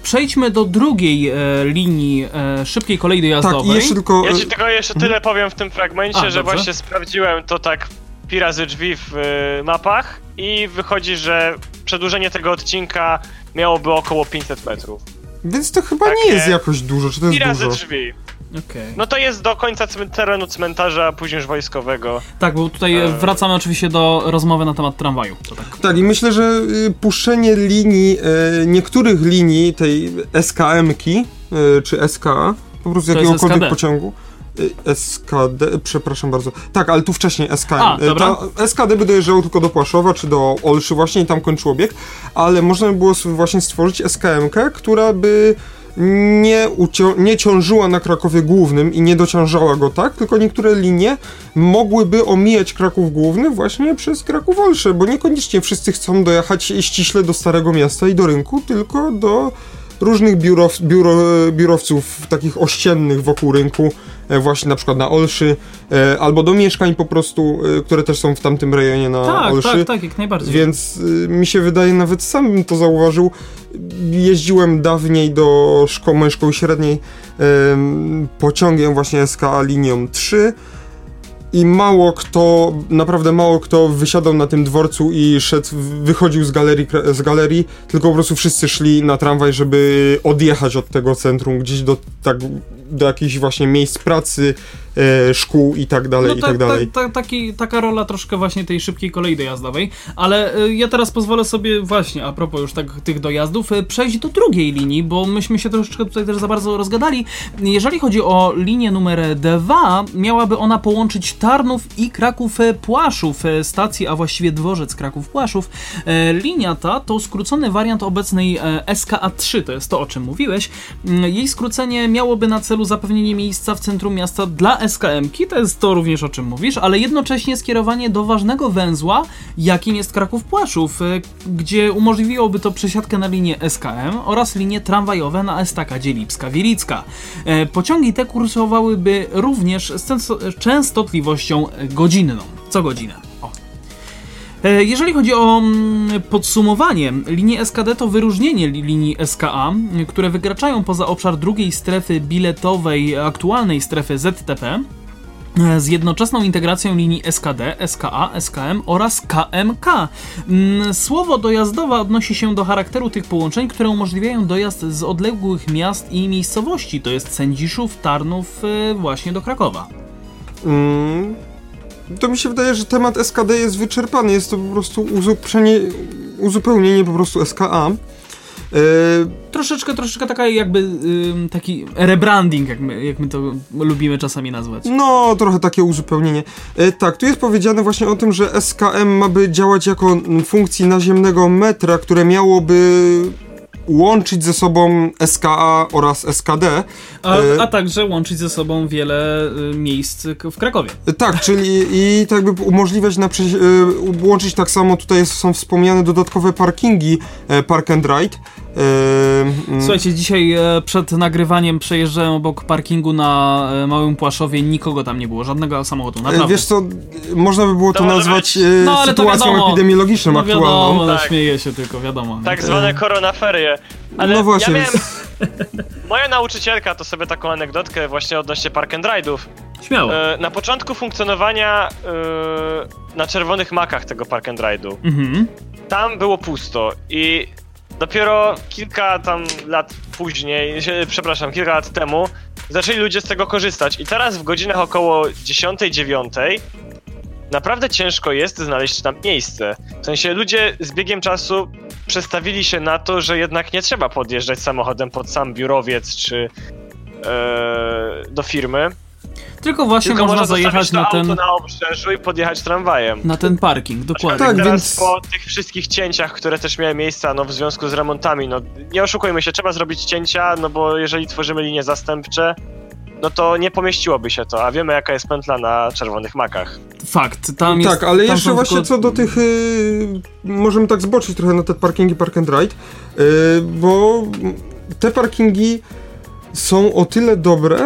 przejdźmy do drugiej e, linii e, szybkiej kolei dojazdowej. Tak, jeszcze tylko... Ja ci tylko jeszcze tyle mhm. powiem w tym fragmencie, A, że dobrze. właśnie sprawdziłem to tak pi razy drzwi w y, mapach i wychodzi, że przedłużenie tego odcinka miałoby około 500 metrów. Więc to chyba Takie... nie jest jakoś dużo, czy to jest razy dużo? drzwi. Okay. No to jest do końca terenu cmentarza, później już wojskowego. Tak, bo tutaj e... wracamy oczywiście do rozmowy na temat tramwaju. Tak. tak. i myślę, że y, puszczenie linii, e, niektórych linii tej SKM-ki, e, czy SKA, po prostu to jakiegokolwiek pociągu, SKD, przepraszam bardzo. Tak, ale tu wcześniej SKM. A, y, Ta, SKD by dojeżdżało tylko do Płaszowa czy do Olszy właśnie i tam kończył bieg, ale można by było właśnie stworzyć SKM-kę, która by nie, nie ciążyła na Krakowie Głównym i nie dociążała go tak, tylko niektóre linie mogłyby omijać Kraków Główny właśnie przez Kraków Olsze, bo niekoniecznie wszyscy chcą dojechać ściśle do Starego Miasta i do rynku, tylko do różnych biurow, biuro, biurowców takich ościennych wokół rynku, właśnie na przykład na Olszy, e, albo do mieszkań po prostu, e, które też są w tamtym rejonie na tak, Olszy. Tak, tak, jak najbardziej. Więc mi się wydaje, nawet sam bym to zauważył, jeździłem dawniej do szko mojej szkoły średniej pociągiem właśnie SKA linią 3, i mało kto, naprawdę mało kto wysiadał na tym dworcu i szedł, wychodził z galerii, z galerii, tylko po prostu wszyscy szli na tramwaj, żeby odjechać od tego centrum gdzieś do, tak, do jakichś właśnie miejsc pracy, e, szkół i tak dalej, no i tak, tak dalej. Ta, ta, taki, taka rola troszkę właśnie tej szybkiej kolei dojazdowej, ale e, ja teraz pozwolę sobie właśnie, a propos już tak tych dojazdów, e, przejść do drugiej linii, bo myśmy się troszeczkę tutaj też za bardzo rozgadali. Jeżeli chodzi o linię numer 2, miałaby ona połączyć Tarnów i Kraków-Płaszów, e, stacji, a właściwie dworzec Kraków-Płaszów. E, linia ta to skrócony wariant obecnej e, SKA-3, to jest to, o czem mówiłeś. Mm, jej skrócenie miałoby na celu zapewnienie miejsca w centrum miasta dla SKM-ki, to jest to również o czym mówisz, ale jednocześnie skierowanie do ważnego węzła, jakim jest Kraków-Płaszów, e, gdzie umożliwiłoby to przesiadkę na linię SKM oraz linie tramwajowe na estakadzie Lipska-Wielicka. E, pociągi te kursowałyby również z częstotliwością godzinną, co godzinę. E, jeżeli chodzi o mm, podsumowanie, linie SKD to wyróżnienie linii SKA, które wykraczają poza obszar drugiej strefy biletowej aktualnej strefy ZTP z jednoczesną integracją linii SKD, SKA, SKM oraz KMK. Mm, słowo dojazdowa odnosi się do charakteru tych połączeń, które umożliwiają dojazd z odległych miast i miejscowości, to jest Sędziszów, Tarnów, e, właśnie do Krakowa. Mm, to mi się wydaje, że temat SKD jest wyczerpany. Jest to po prostu uzupełnienie, po prostu SKA. Yy, troszeczkę, troszeczkę taka jakby yy, taki rebranding, jak my, jak my to lubimy czasami nazwać. No, trochę takie uzupełnienie. Yy, tak, tu jest powiedziane właśnie o tym, że SKM ma by działać jako funkcji naziemnego metra, które miałoby łączyć ze sobą SKA oraz SKD. A, e, a także łączyć ze sobą wiele y, miejsc w Krakowie. Tak, czyli i tak by umożliwiać na y, łączyć tak samo tutaj są wspomniane dodatkowe parkingi e, Park and Ride Słuchajcie, dzisiaj e, przed nagrywaniem przejeżdżałem obok parkingu na e, Małym Płaszowie, nikogo tam nie było, żadnego samochodu, naprawdę. Wiesz co, można by było to, to nazwać e, no, sytuacją epidemiologiczną no, aktualną. Wiadomo, no, tak. śmieję się tylko, wiadomo. Tak zwane koronaferie. Ale no właśnie. Ja miałem... Moja nauczycielka to sobie taką anegdotkę właśnie odnośnie park and ride'ów. Śmiało. Na początku funkcjonowania na czerwonych makach tego park and ride'u, mhm. tam było pusto i Dopiero kilka tam lat później, przepraszam, kilka lat temu, zaczęli ludzie z tego korzystać. I teraz w godzinach około 10-9 naprawdę ciężko jest znaleźć tam miejsce. W sensie ludzie z biegiem czasu przestawili się na to, że jednak nie trzeba podjeżdżać samochodem pod sam biurowiec czy e, do firmy. Tylko właśnie Tylko można można zajechać na ten, auto na obrzeżu i podjechać tramwajem. na ten parking, dokładnie. Tak, teraz więc- po tych wszystkich cięciach, które też miały miejsca no, w związku z remontami, no nie oszukujmy się, trzeba zrobić cięcia, no bo jeżeli tworzymy linie zastępcze, no to nie pomieściłoby się to, a wiemy jaka jest pętla na czerwonych makach. Fakt, tam jest... tak, ale jeszcze właśnie tylko- co do tych. y, możemy tak zboczyć trochę na te parkingi Park and Ride, y, bo te parkingi są o tyle dobre,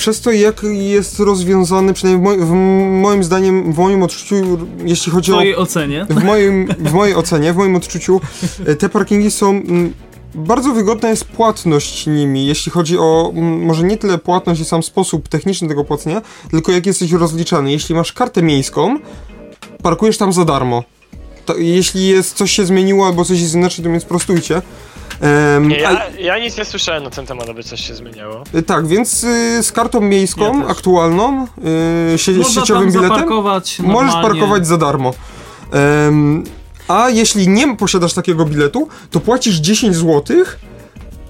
przez to jak jest rozwiązany, przynajmniej w, moj, w moim zdaniem, w moim odczuciu, jeśli W chodzi o twojej ocenie. w, moim, w mojej ocenie, w moim odczuciu, e, te parkingi są. mm, Bardzo wygodna jest płatność nimi, jeśli chodzi o mm, może nie tyle płatność i sam sposób techniczny tego płacenia, tylko jak jesteś rozliczany. Jeśli masz kartę miejską, parkujesz tam za darmo. To, jeśli jest, coś się zmieniło albo coś jest inaczej, to mnie sprostujcie. Nie, a- ja, ja nic nie słyszałem na ten temat, aby coś się zmieniało. y, tak, więc y, z kartą miejską Ja aktualną, y, sie, Można sieciowym tam biletem, zaparkować Możesz parkować za darmo. Em, a jeśli nie posiadasz takiego biletu, to płacisz 10 zł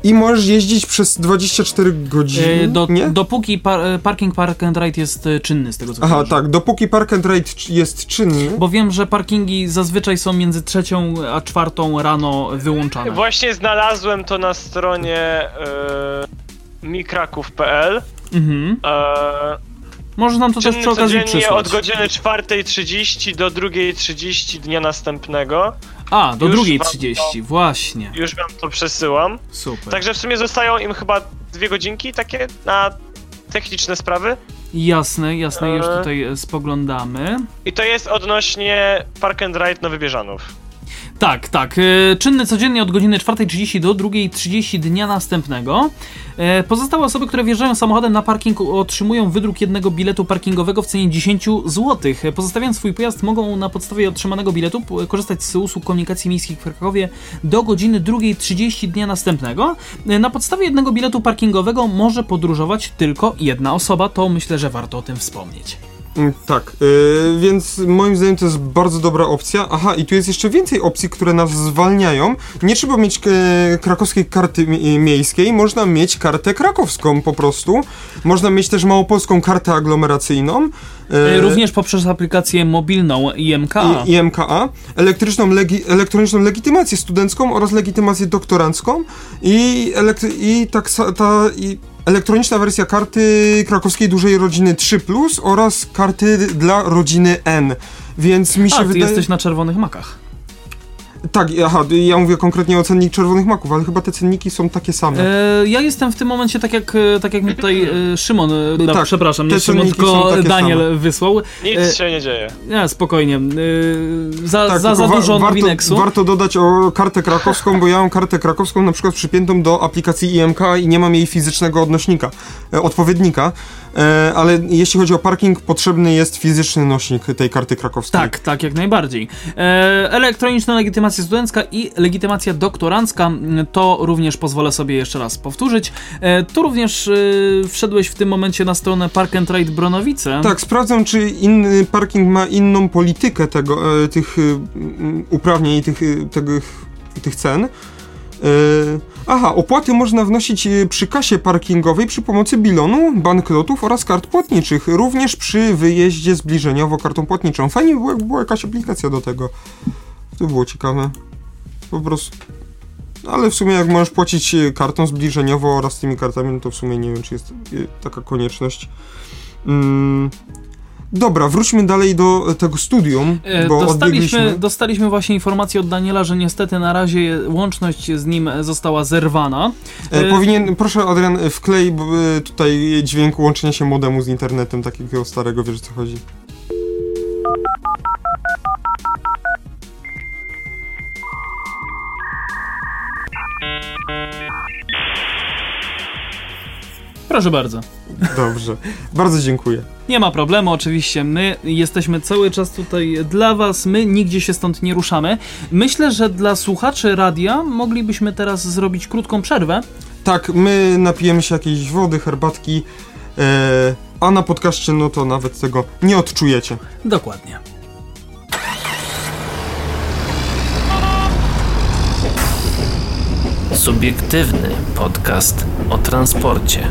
i możesz jeździć przez 24 godziny. E, Do, nie? dopóki par, e, parking Park and Ride jest e, czynny, z tego co Aha, kojarzę. tak, dopóki Park and Ride c- jest czynny. Bo wiem, że parkingi zazwyczaj są między trzecią a czwartą rano wyłączane. Właśnie znalazłem to na stronie e, mikraków.pl. Mhm. E, Może nam to też czynny przy okazji przysłać. od godziny 4.30 do 2.30 dnia następnego. A, do Już drugiej wam 30, właśnie. Już wam to przesyłam. Super. Także w sumie zostają im chyba dwie godzinki takie na techniczne sprawy. Jasne, jasne, już Eee. tutaj e, spoglądamy. I to jest odnośnie Park and Ride Nowy Bieżanów. Tak, tak. e, Czynny codziennie od godziny 4.30 do 2.30 dnia następnego. E, Pozostałe osoby, które wjeżdżają samochodem na parking otrzymują wydruk jednego biletu parkingowego w cenie 10 zł. Pozostawiając swój pojazd mogą na podstawie otrzymanego biletu korzystać z usług komunikacji miejskiej w Krakowie do godziny 2.30 dnia następnego. E, Na podstawie jednego biletu parkingowego może podróżować tylko jedna osoba, to myślę, że warto o tym wspomnieć. Mm, Tak, y, więc moim zdaniem to jest bardzo dobra opcja. Aha, i tu jest jeszcze więcej opcji, które nas zwalniają. Nie trzeba mieć e, krakowskiej karty mi- miejskiej, można mieć kartę krakowską po prostu. Można mieć też małopolską kartę aglomeracyjną. E, e, Również poprzez aplikację mobilną IMK. i, IMKA, elektryczną legi, elektroniczną legitymację studencką oraz legitymację doktorancką i, i, tak, ta, i elektroniczna wersja karty krakowskiej dużej rodziny 3 oraz karty dla rodziny N. Więc mi się A, ty wydaje... jesteś na czerwonych makach. Tak, aha, ja mówię konkretnie o cennik czerwonych maków, ale chyba te cenniki są takie same. E, ja jestem w tym momencie tak jak, e, tak jak mi tutaj e, Szymon, e, Tak, przepraszam, nie Szymon, tylko Daniel same. wysłał. Nic E, się nie dzieje. Nie, spokojnie. E, za, Tak, za, za tylko wa- dużo warto, warto dodać o kartę krakowską, bo ja mam kartę krakowską na przykład przypiętą do aplikacji IMK i nie mam jej fizycznego odnośnika, e, odpowiednika, e, ale jeśli chodzi o parking, potrzebny jest fizyczny nośnik tej karty krakowskiej. Tak, tak, jak najbardziej. E, elektroniczna legitymacja studencka i legitymacja doktorancka, m, to również pozwolę sobie jeszcze raz powtórzyć. E, tu również e, wszedłeś w tym momencie na stronę Park and Ride Bronowice. Tak, sprawdzam, czy inny parking ma inną politykę tego, e, tych e, uprawnień i tych, e, tego, tych cen. E, aha, opłaty można wnosić e, przy kasie parkingowej przy pomocy bilonu, banknotów oraz kart płatniczych, również przy wyjeździe zbliżeniowo kartą płatniczą. Fajnie by była, jakaś aplikacja do tego. To by było ciekawe. Po prostu. Ale w sumie jak możesz płacić e, kartą zbliżeniowo oraz tymi kartami, no to w sumie nie wiem, czy jest e, taka konieczność. Mm. Dobra, wróćmy dalej do e, tego studium, E, bo Dostaliśmy, odbiegliśmy. dostaliśmy właśnie informację od Daniela, że niestety na razie łączność z nim została zerwana. E, powinien, proszę Adrian, wklej tutaj dźwięk łączenia się modemu z internetem, takiego starego, wiesz o co chodzi. Proszę bardzo. Dobrze, bardzo dziękuję. Nie ma problemu, oczywiście. My jesteśmy cały czas tutaj dla Was, my nigdzie się stąd nie ruszamy. Myślę, że dla słuchaczy radia moglibyśmy teraz zrobić krótką przerwę. Tak, my napijemy się jakiejś wody, herbatki, e, a na podcaście no to nawet tego nie odczujecie. Dokładnie. Subiektywny podcast o transporcie.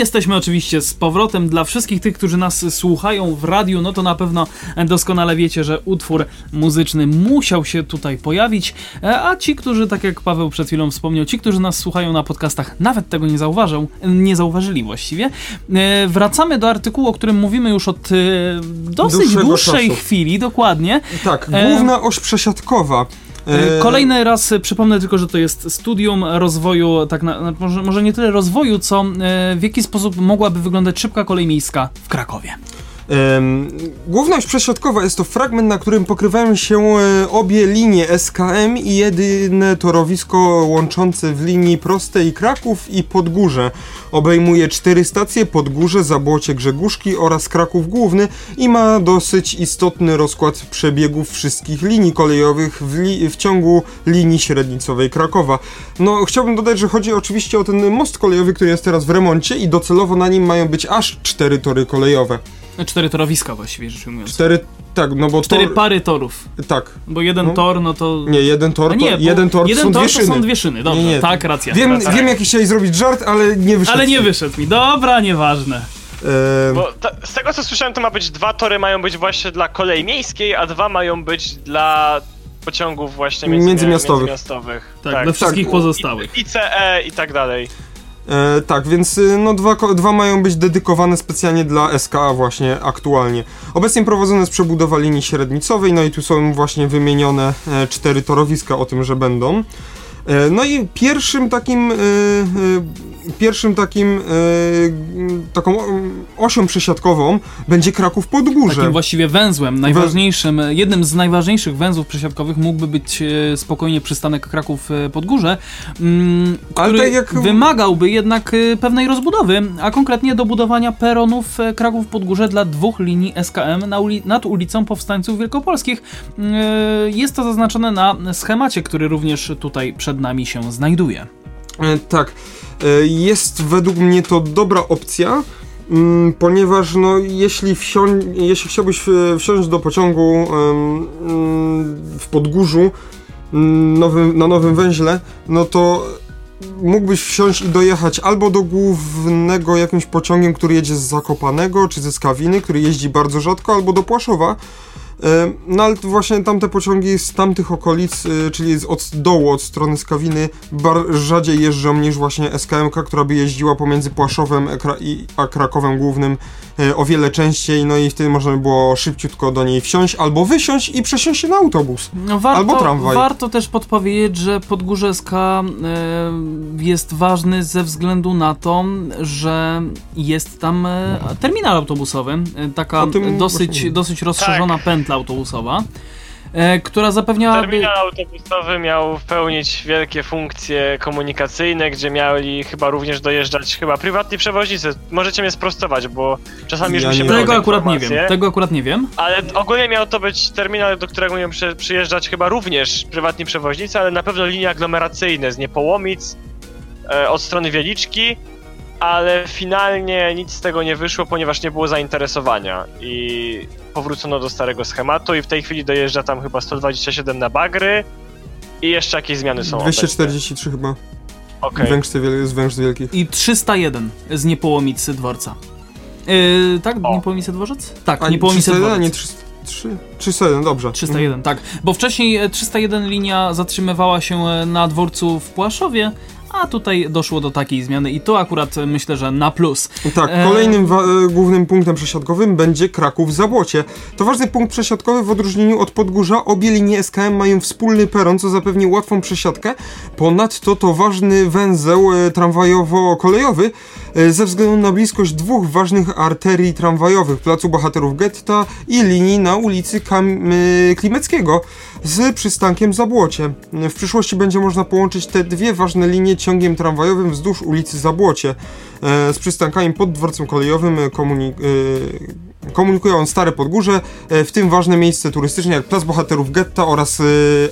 Jesteśmy oczywiście z powrotem. Dla wszystkich tych, którzy nas słuchają w radiu, no to na pewno doskonale wiecie, że utwór muzyczny musiał się tutaj pojawić, e, a ci, którzy, tak jak Paweł przed chwilą wspomniał, ci, którzy nas słuchają na podcastach, nawet tego nie zauważą, nie zauważyli właściwie. E, wracamy do artykułu, o którym mówimy już od e, dosyć Dłuższego dłuższej czasu. chwili, dokładnie. Tak, główna oś przesiadkowa. E, E, Kolejny raz przypomnę tylko, że to jest studium rozwoju, tak na, może, może nie tyle rozwoju, co e, w jaki sposób mogłaby wyglądać szybka kolej miejska w Krakowie. Główna oś jest to fragment, na którym pokrywają się e, obie linie SKM i jedyne torowisko łączące w linii prostej Kraków i Podgórze. Obejmuje cztery stacje, Podgórze, Zabłocie, Grzegórzki oraz Kraków Główny i ma dosyć istotny rozkład przebiegów wszystkich linii kolejowych w, li w ciągu linii średnicowej Krakowa. No, chciałbym dodać, że chodzi oczywiście o ten most kolejowy, który jest teraz w remoncie i docelowo na nim mają być aż cztery tory kolejowe. E, Cztery torowiska właściwie rzecz ujmując. Cztery, tak, no bo Cztery tor, pary torów, tak. bo jeden No. tor, no to... Nie, jeden tor, to, nie, jeden tor to jeden są tor dwie to szyny. są dwie szyny, dobrze, Nie, nie. tak, racja. Wiem, racja. wiem jaki chciałeś zrobić żart, ale nie wyszedł. Ale nie wyszedł mi, dobra, nieważne. Ehm, Bo ta, z tego co słyszałem, to ma być dwa tory mają być właśnie dla kolei miejskiej, a dwa mają być dla pociągów właśnie między, Międzymiastowych. międzymiastowych. Tak, dla wszystkich Tak. pozostałych. I, ICE i tak dalej. E, tak, więc y, no dwa, dwa mają być dedykowane specjalnie dla SKA właśnie aktualnie. Obecnie prowadzona jest przebudowa linii średnicowej, no i tu są właśnie wymienione e, cztery torowiska o tym, że będą. E, No i pierwszym takim, e, e, pierwszym takim, e, taką mm, osią przesiadkową będzie Kraków Podgórze. Takim właściwie węzłem, najważniejszym, jednym z najważniejszych węzłów przesiadkowych mógłby być e, spokojnie przystanek Kraków e, Podgórze, mm, Ale który tak jak- wymagałby jednak e, pewnej rozbudowy, a konkretnie dobudowania peronów e, Kraków Podgórze dla dwóch linii SKM na uli nad ulicą Powstańców Wielkopolskich. E, Jest to zaznaczone na schemacie, który również tutaj przed nami się znajduje. E, Tak. E, Jest według mnie to dobra opcja, mm, ponieważ no, jeśli, wsią- jeśli chciałbyś e, wsiąść do pociągu mm, w Podgórzu mm, nowym, na nowym węźle, no to mógłbyś wsiąść i dojechać albo do głównego jakimś pociągiem, który jedzie z Zakopanego, czy ze Skawiny, który jeździ bardzo rzadko, albo do Płaszowa. No ale to właśnie tamte pociągi z tamtych okolic, e, czyli z, od dołu, od strony Skawiny, bar, rzadziej jeżdżą niż właśnie SKMK, która by jeździła pomiędzy Płaszowem a Krakowem Głównym e, o wiele częściej, no i wtedy można by było szybciutko do niej wsiąść, albo wysiąść i przesiąść się na autobus. No, warto, Albo tramwaj. Warto też podpowiedzieć, że Podgórze SK e, jest ważny ze względu na to, że jest tam e, terminal autobusowy, taka dosyć, dosyć rozszerzona pętla autobusowa, e, która zapewniałaby... Terminal autobusowy miał pełnić wielkie funkcje komunikacyjne, gdzie mieli chyba również dojeżdżać chyba prywatni przewoźnicy. Możecie mnie sprostować, bo czasami już Ja mi się Tego te akurat nie wiem, tego akurat nie wiem. Ale ogólnie miał to być terminal, do którego miał przy, przyjeżdżać chyba również prywatni przewoźnicy, ale na pewno linie aglomeracyjne z Niepołomic, e, od strony Wieliczki, ale finalnie nic z tego nie wyszło, ponieważ nie było zainteresowania i powrócono do starego schematu i w tej chwili dojeżdża tam chyba 127 na Bagry i jeszcze jakieś zmiany są 243 chyba, obecne. Węgrzcy wiel- z Węgrzy Wielkich. I 301 z Niepołomicy dworca. E, tak? O. Niepołomice dworzec? Tak, A Niepołomice 301, a dworzec. nie 300, 3, 301, dobrze. 301, tak. Bo wcześniej e, 301 linia zatrzymywała się e, na dworcu w Płaszowie, a tutaj doszło do takiej zmiany i to akurat e, myślę, że na plus. Tak, E, kolejnym e, głównym punktem przesiadkowym będzie Kraków Zabłocie. To ważny punkt przesiadkowy w odróżnieniu od Podgórza. Obie linie SKM mają wspólny peron, co zapewni łatwą przesiadkę. Ponadto to ważny węzeł tramwajowo-kolejowy ze względu na bliskość dwóch ważnych arterii tramwajowych, Placu Bohaterów Getta i linii na ulicy Kam- Klimeckiego z przystankiem Zabłocie. W przyszłości będzie można połączyć te dwie ważne linie ciągiem tramwajowym wzdłuż ulicy Zabłocie e, z przystankami pod dworcem kolejowym e, komuni- e, komunikują Stare Podgórze, w tym ważne miejsce turystyczne jak Plac Bohaterów Getta oraz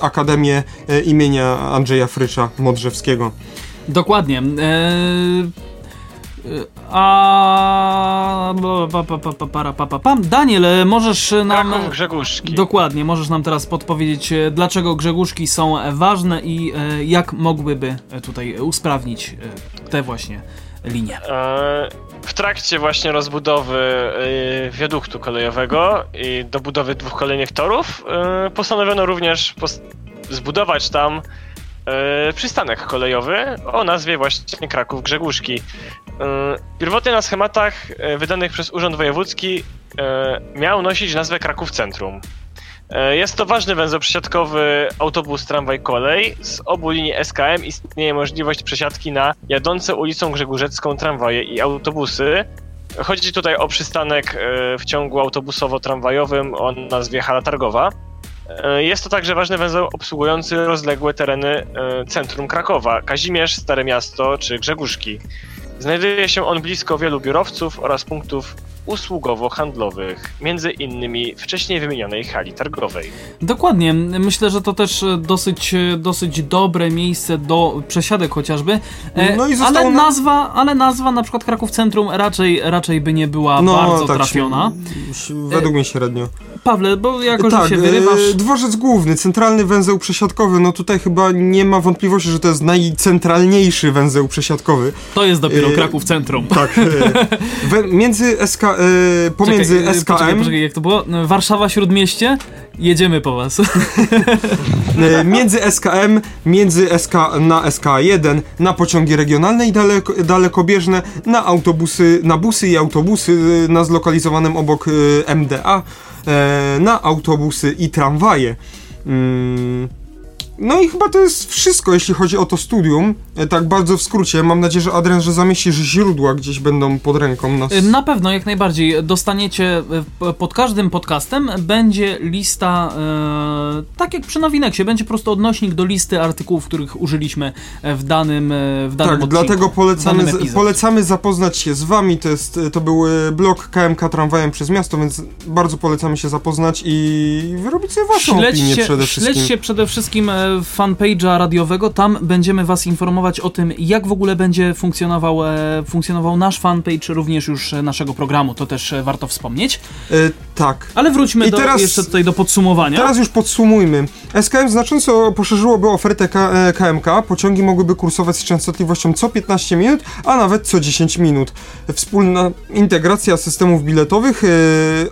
Akademię imienia Andrzeja Frycza Modrzewskiego. Dokładnie. A pa, pa, para, pam. Daniel, e, możesz nam Kraków Grzegórzki. dokładnie, możesz nam teraz podpowiedzieć, e, dlaczego grzegórzki są ważne i e, jak mogłyby e, tutaj usprawnić e, te właśnie linię. E, w trakcie właśnie rozbudowy e, wiaduktu kolejowego i dobudowy dwóch kolejnych torów e, postanowiono również zbudować tam przystanek kolejowy o nazwie właśnie Kraków Grzegórzki. Pierwotnie na schematach wydanych przez Urząd Wojewódzki miał nosić nazwę Kraków Centrum. E, jest to ważny węzeł przesiadkowy autobus, tramwaj, kolej. Z obu linii SKM istnieje możliwość przesiadki na jadące ulicą Grzegórzecką tramwaje i autobusy. Chodzi tutaj o przystanek e, w ciągu autobusowo-tramwajowym o nazwie Hala Targowa. E, jest to także ważny węzeł obsługujący rozległe tereny centrum Krakowa, Kazimierz, Stare Miasto czy Grzegórzki. Znajduje się on blisko wielu biurowców oraz punktów usługowo-handlowych, między innymi wcześniej wymienionej hali targowej. Dokładnie. Myślę, że to też dosyć, dosyć dobre miejsce do przesiadek chociażby. E, no i ale, na... nazwa, ale nazwa na przykład Kraków Centrum raczej, raczej by nie była no, bardzo tak, trafiona. Według mnie średnio. Pawle, bo jako, tak, że się wyrywasz... E, dworzec główny, centralny węzeł przesiadkowy, no tutaj chyba nie ma wątpliwości, że to jest najcentralniejszy węzeł przesiadkowy. To jest dopiero e, Kraków Centrum. Tak. między SK, e, pomiędzy czekaj, SKM... Poczekaj, poczekaj, jak to było? Warszawa Śródmieście? Jedziemy po was. między SKM, między SK na SK1, na pociągi regionalne i daleko, dalekobieżne, na autobusy, na busy i autobusy na zlokalizowanym obok MDA na autobusy i tramwaje. Mm, no i chyba to jest wszystko, jeśli chodzi o to studium. E, tak bardzo w skrócie. Mam nadzieję, że Adrian, że zamieścisz źródła gdzieś będą pod ręką nas. E, na pewno, jak najbardziej. Dostaniecie e, pod każdym podcastem będzie lista, e, tak jak przy Nowineksie, będzie po prostu odnośnik do listy artykułów, których użyliśmy w danym w danym Tak, odcinku, dlatego polecamy, polecamy zapoznać się z wami. To, jest, to był blog KMK Tramwajem przez Miasto, więc bardzo polecamy się zapoznać i wyrobić sobie waszą śledźcie, opinię przede wszystkim. Śledźcie przede wszystkim fanpage'a radiowego, tam będziemy Was informować o tym, jak w ogóle będzie funkcjonował, e, funkcjonował nasz fanpage, również już naszego programu, to też e, warto wspomnieć. E, tak. Ale wróćmy I do, teraz, jeszcze tutaj do podsumowania. Teraz już podsumujmy. SKM znacząco poszerzyłoby ofertę K KMK, pociągi mogłyby kursować z częstotliwością co 15 minut, a nawet co 10 minut. Wspólna integracja systemów biletowych,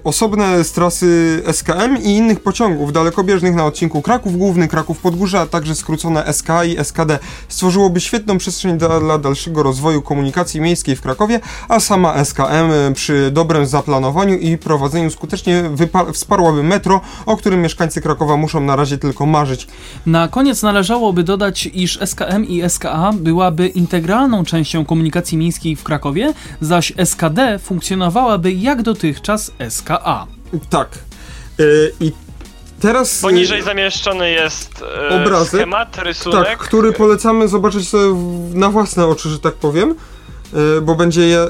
osobne z trasy SKM i innych pociągów dalekobieżnych na odcinku Kraków Główny, Kraków Podgórze, a także skrócone SK i SKD stworzyłoby świetną przestrzeń dla, dla dalszego rozwoju komunikacji miejskiej w Krakowie, a sama SKM e, przy dobrym zaplanowaniu i prowadzeniu skutecznie wsparłaby metro, o którym mieszkańcy Krakowa muszą na razie tylko marzyć. Na koniec należałoby dodać, iż SKM i SKA byłaby integralną częścią komunikacji miejskiej w Krakowie, zaś SKD funkcjonowałaby jak dotychczas SKA. Tak. Yy, I Teraz poniżej y, zamieszczony jest e, obrazek, schemat, rysunek. Tak, który polecamy zobaczyć sobie na własne oczy, że tak powiem, e, bo będzie je,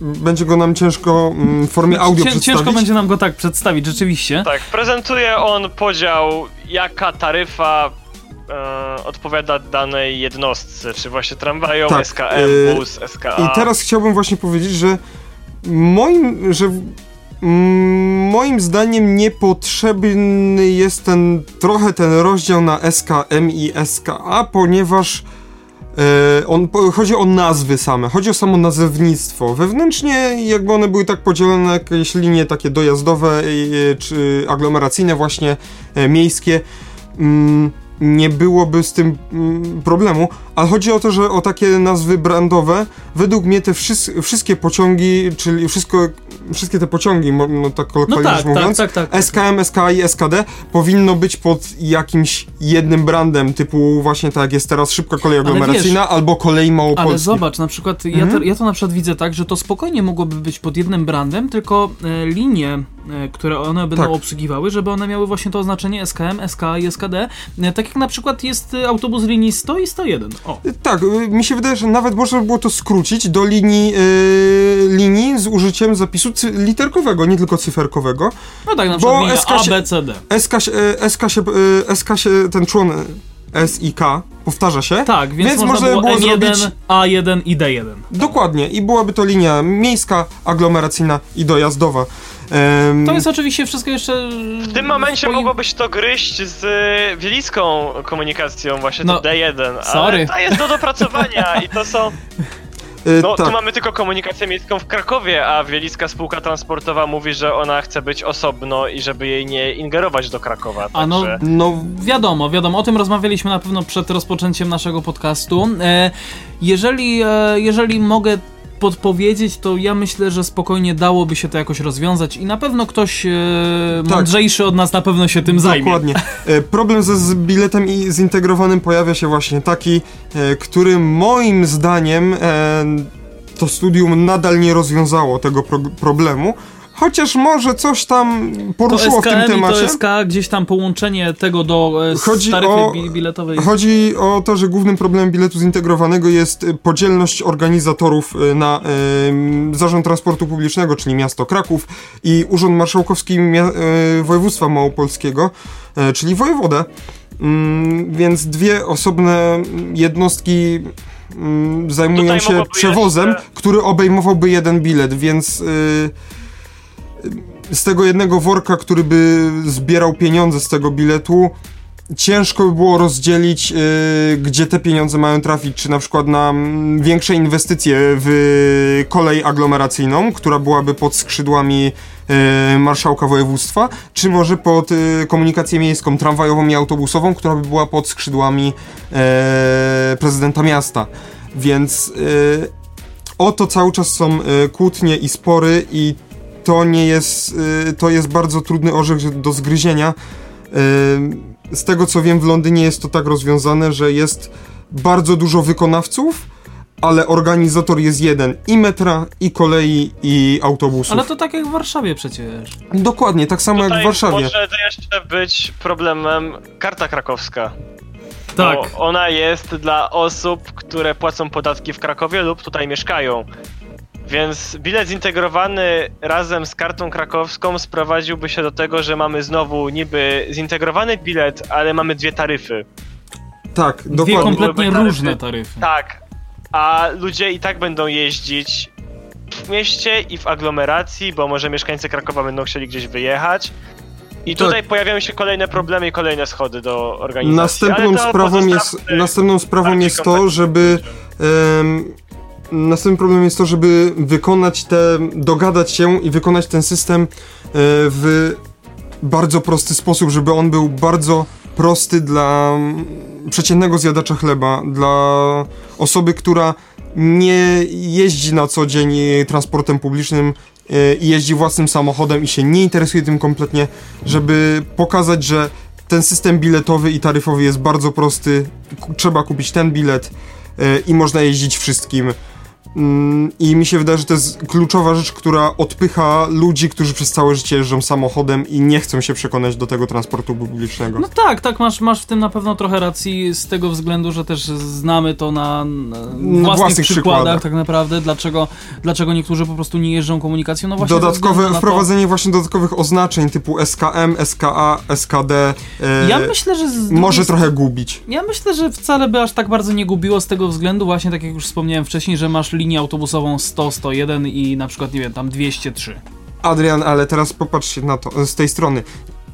będzie go nam ciężko mm, w formie audio Cię, przedstawić. Ciężko będzie nam go tak przedstawić, rzeczywiście. Tak, prezentuje on podział, jaka taryfa e, odpowiada danej jednostce, czy właśnie tramwajom, tak, SKM, bus, SKA. I teraz chciałbym właśnie powiedzieć, że moim, że moim zdaniem niepotrzebny jest ten trochę ten rozdział na SKM i SKA, ponieważ e, on, chodzi o nazwy same, chodzi o samo nazewnictwo. Wewnętrznie jakby one były tak podzielone, jakieś linie takie dojazdowe czy aglomeracyjne właśnie e, miejskie. Mm, nie byłoby z tym mm, problemu, ale chodzi o to, że o takie nazwy brandowe, według mnie te wszystkie pociągi, czyli wszystko, wszystkie te pociągi, no tak kolokwialnie no tak, mówiąc, tak, tak, tak, SKM, SKA i SKD powinno być pod jakimś jednym brandem, typu właśnie tak jak jest teraz szybka kolej aglomeracyjna wiesz, albo kolej małopolskie. Ale zobacz, na przykład mhm. ja, to, mhm. ja to na przykład widzę tak, że to spokojnie mogłoby być pod jednym brandem, tylko e, linie, które one będą tak. obsługiwały, żeby one miały właśnie to oznaczenie SKM, SKA i SKD, e, tak jak na przykład jest e, autobus linii 100 i 101. O. Tak, mi się wydaje, że nawet można by było to skrócić do linii, yy, linii z użyciem zapisu literkowego, nie tylko cyferkowego. No tak, na przykład bo SK A, B, C, D. SK, SK, się, SK się, ten człon S i K powtarza się. Tak, więc, więc można, było, było N1, zrobić... A1 i D1. Dokładnie, i byłaby to linia miejska, aglomeracyjna i dojazdowa. Um, to jest oczywiście wszystko jeszcze... W tym momencie swoim... mogłoby się to gryźć z wielicką komunikacją, właśnie no, to D1, sorry. ale to jest do dopracowania i to są... E, No, tak. tu mamy tylko komunikację miejską w Krakowie, a Wielicka Spółka Transportowa mówi, że ona chce być osobno i żeby jej nie ingerować do Krakowa. A no, także- No, Wiadomo, wiadomo, o tym rozmawialiśmy na pewno przed rozpoczęciem naszego podcastu. E, jeżeli, e, jeżeli mogę podpowiedzieć, to ja myślę, że spokojnie dałoby się to jakoś rozwiązać i na pewno ktoś e, Tak. mądrzejszy od nas na pewno się tym zajmie. Dokładnie. E, Problem ze z biletem i zintegrowanym pojawia się właśnie taki, e, który moim zdaniem e, to studium nadal nie rozwiązało tego pro problemu, chociaż może coś tam To poruszyło w tym SKM temacie. to SK, gdzieś tam połączenie tego do e, Chodzi taryfy o- bi- biletowej. Chodzi o to, że głównym problemem biletu zintegrowanego jest e, podzielność organizatorów e, na e, Zarząd Transportu Publicznego, czyli miasto Kraków i Urząd Marszałkowski Mia- e, Województwa Małopolskiego, e, czyli wojewodę. Mm, więc dwie osobne jednostki mm, zajmują Tutaj się przewozem, jeszcze- który obejmowałby jeden bilet, więc y, z tego jednego worka, który by zbierał pieniądze z tego biletu, ciężko by było rozdzielić, y, gdzie te pieniądze mają trafić, czy na przykład na mm, większe inwestycje w kolej aglomeracyjną, która byłaby pod skrzydłami y, marszałka województwa, czy może pod y, komunikację miejską, tramwajową i autobusową, która by była pod skrzydłami prezydenta miasta. Więc y, o to cały czas są kłótnie i spory i to nie jest, y, to jest bardzo trudny orzech do zgryzienia. Y, z tego co wiem w Londynie jest to tak rozwiązane, że jest bardzo dużo wykonawców, ale organizator jest jeden i metra, i kolei, i autobusów. Ale to tak jak w Warszawie przecież. Dokładnie, tak samo jak Tutaj w Warszawie. może jeszcze być problemem karta krakowska. Tak. Bo ona jest dla osób, które płacą podatki w Krakowie lub tutaj mieszkają. Więc bilet zintegrowany razem z kartą krakowską sprowadziłby się do tego, że mamy znowu niby zintegrowany bilet, ale mamy dwie taryfy. Tak, Dwie dokładnie. kompletnie Byłyby taryfy. różne taryfy. Tak, a ludzie i tak będą jeździć w mieście i w aglomeracji, bo może mieszkańcy Krakowa będą chcieli gdzieś wyjechać. I Tak. tutaj pojawiają się kolejne problemy i kolejne schody do organizacji. Następną sprawą jest, następną sprawą jest to, kompletnie. żeby em, następnym problemem jest to, żeby wykonać te, dogadać się i wykonać ten system e, w bardzo prosty sposób, żeby on był bardzo prosty dla mm, przeciętnego zjadacza chleba, dla osoby, która nie jeździ na co dzień transportem publicznym e, i jeździ własnym samochodem i się nie interesuje tym kompletnie, żeby pokazać, że ten system biletowy i taryfowy jest bardzo prosty. Trzeba kupić ten bilet e, i można jeździć wszystkim. Mm, I mi się wydaje, że to jest kluczowa rzecz, która odpycha ludzi, którzy przez całe życie jeżdżą samochodem i nie chcą się przekonać do tego transportu publicznego. No tak, tak, masz, masz w tym na pewno trochę racji z tego względu, że też znamy to na, na własnych, własnych przykładach, przykładach. tak naprawdę, dlaczego, dlaczego niektórzy po prostu nie jeżdżą komunikacją. No właśnie Dodatkowe, to- wprowadzenie właśnie dodatkowych oznaczeń typu SKM, SKA, SKD e, Ja myślę, że może trochę gubić. Ja myślę, że wcale by aż tak bardzo nie gubiło z tego względu, właśnie tak jak już wspomniałem wcześniej, że masz linię autobusową 100, 101 i na przykład, nie wiem, tam 203. Adrian, ale teraz popatrzcie na to z tej strony.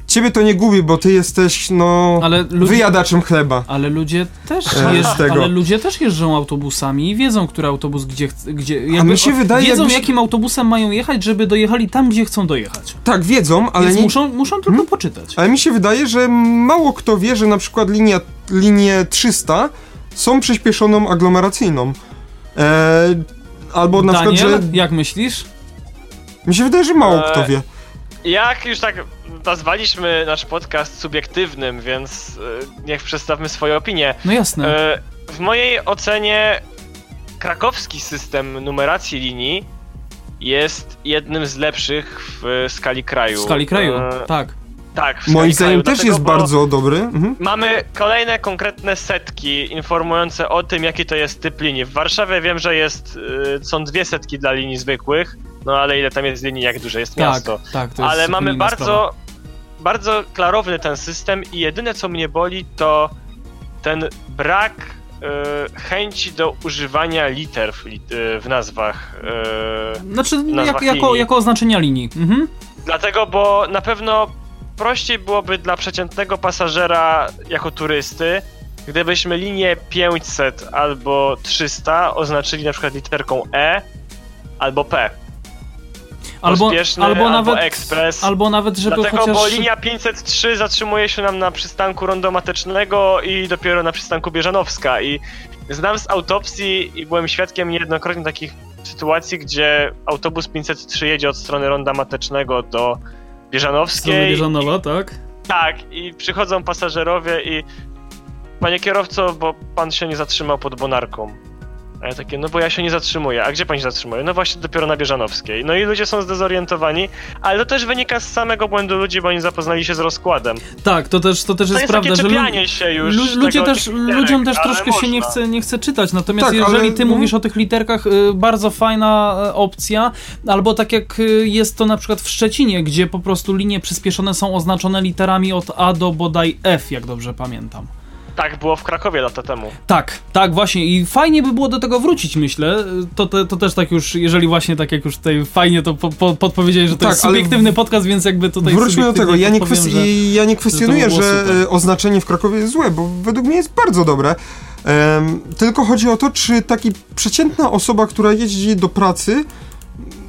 Ciebie to nie gubi, bo ty jesteś, no, Ale ludzie, wyjadaczem chleba. ale ludzie też E, tego. ale ludzie też jeżdżą autobusami i wiedzą, który autobus gdzie, chce- gdzie mi się wydaje, wiedzą jakbyś- jakim autobusem mają jechać, żeby dojechali tam, gdzie chcą dojechać. Tak, wiedzą, ale Więc nie... muszą, muszą tylko poczytać. Ale mi się wydaje, że mało kto wie, że na przykład linia, linię 300 są przyspieszoną aglomeracyjną. E, albo na Daniel, przykład, że... jak myślisz? Mi się wydaje, że mało E, kto wie. Jak już tak nazwaliśmy nasz podcast subiektywnym, więc e, niech przedstawmy swoje opinie. No jasne. E, W mojej ocenie krakowski system numeracji linii jest jednym z lepszych w skali kraju. w skali kraju, E, tak. Tak, w Moim zdaniem też dlatego, jest bardzo dobry. Mhm. Mamy kolejne konkretne setki informujące o tym, jaki to jest typ linii. W Warszawie wiem, że jest, y, są dwie setki dla linii zwykłych, no ale ile tam jest linii, jak duże jest Tak, miasto. tak, to jest Ale mamy bardzo, sprawa. bardzo klarowny ten system i jedyne co mnie boli to ten brak y, chęci do używania liter w, y, w nazwach. Znaczy, jak, nazwach jako, linii. jako oznaczenia linii. Mhm. Dlatego, bo na pewno prościej byłoby dla przeciętnego pasażera jako turysty gdybyśmy linię 500 albo 300 oznaczyli na przykład literką E albo P. Albo, albo, albo nawet, ekspres. albo nawet, żeby Dlatego, chociaż... bo linia 503 zatrzymuje się nam na przystanku rondomatycznego i dopiero na przystanku Bieżanowska. I znam z autopsji i byłem świadkiem niejednokrotnie takich sytuacji, gdzie autobus 503 jedzie od strony ronda matecznego do Bieżanowskiej. Bieżanowa, tak? Tak, i przychodzą pasażerowie i panie kierowco, bo pan się nie zatrzymał pod Bonarką. A ja takie, no bo ja się nie zatrzymuję. A gdzie pan się zatrzymuje? No właśnie dopiero na Bieżanowskiej. No i ludzie są zdezorientowani, ale to też wynika z samego błędu ludzi, bo oni zapoznali się z rozkładem. Tak, to też, to też To jest, jest prawda, takie że lu- się już lu- ludzie też, ludziom też troszkę się nie można. chce, nie chce czytać, natomiast Tak, jeżeli ale- ty no. mówisz o tych literkach, y, bardzo fajna e, opcja, albo tak jak y, jest to na przykład w Szczecinie, gdzie po prostu linie przyspieszone są oznaczone literami od A do bodaj F, jak dobrze pamiętam. Tak było w Krakowie lata temu. Tak, tak, właśnie i fajnie by było do tego wrócić, myślę. To, to, to też tak już, jeżeli właśnie tak jak już tutaj fajnie to po, po, podpowiedziałeś, że to Tak, jest subiektywny podcast, więc jakby tutaj Wróćmy do tego. Ja nie, podpowiem, kwes- że- ja nie kwestionuję, że, super. e, oznaczenie w Krakowie jest złe, bo według mnie jest bardzo dobre. Em, tylko chodzi o to, czy taki przeciętna osoba, która jeździ do pracy,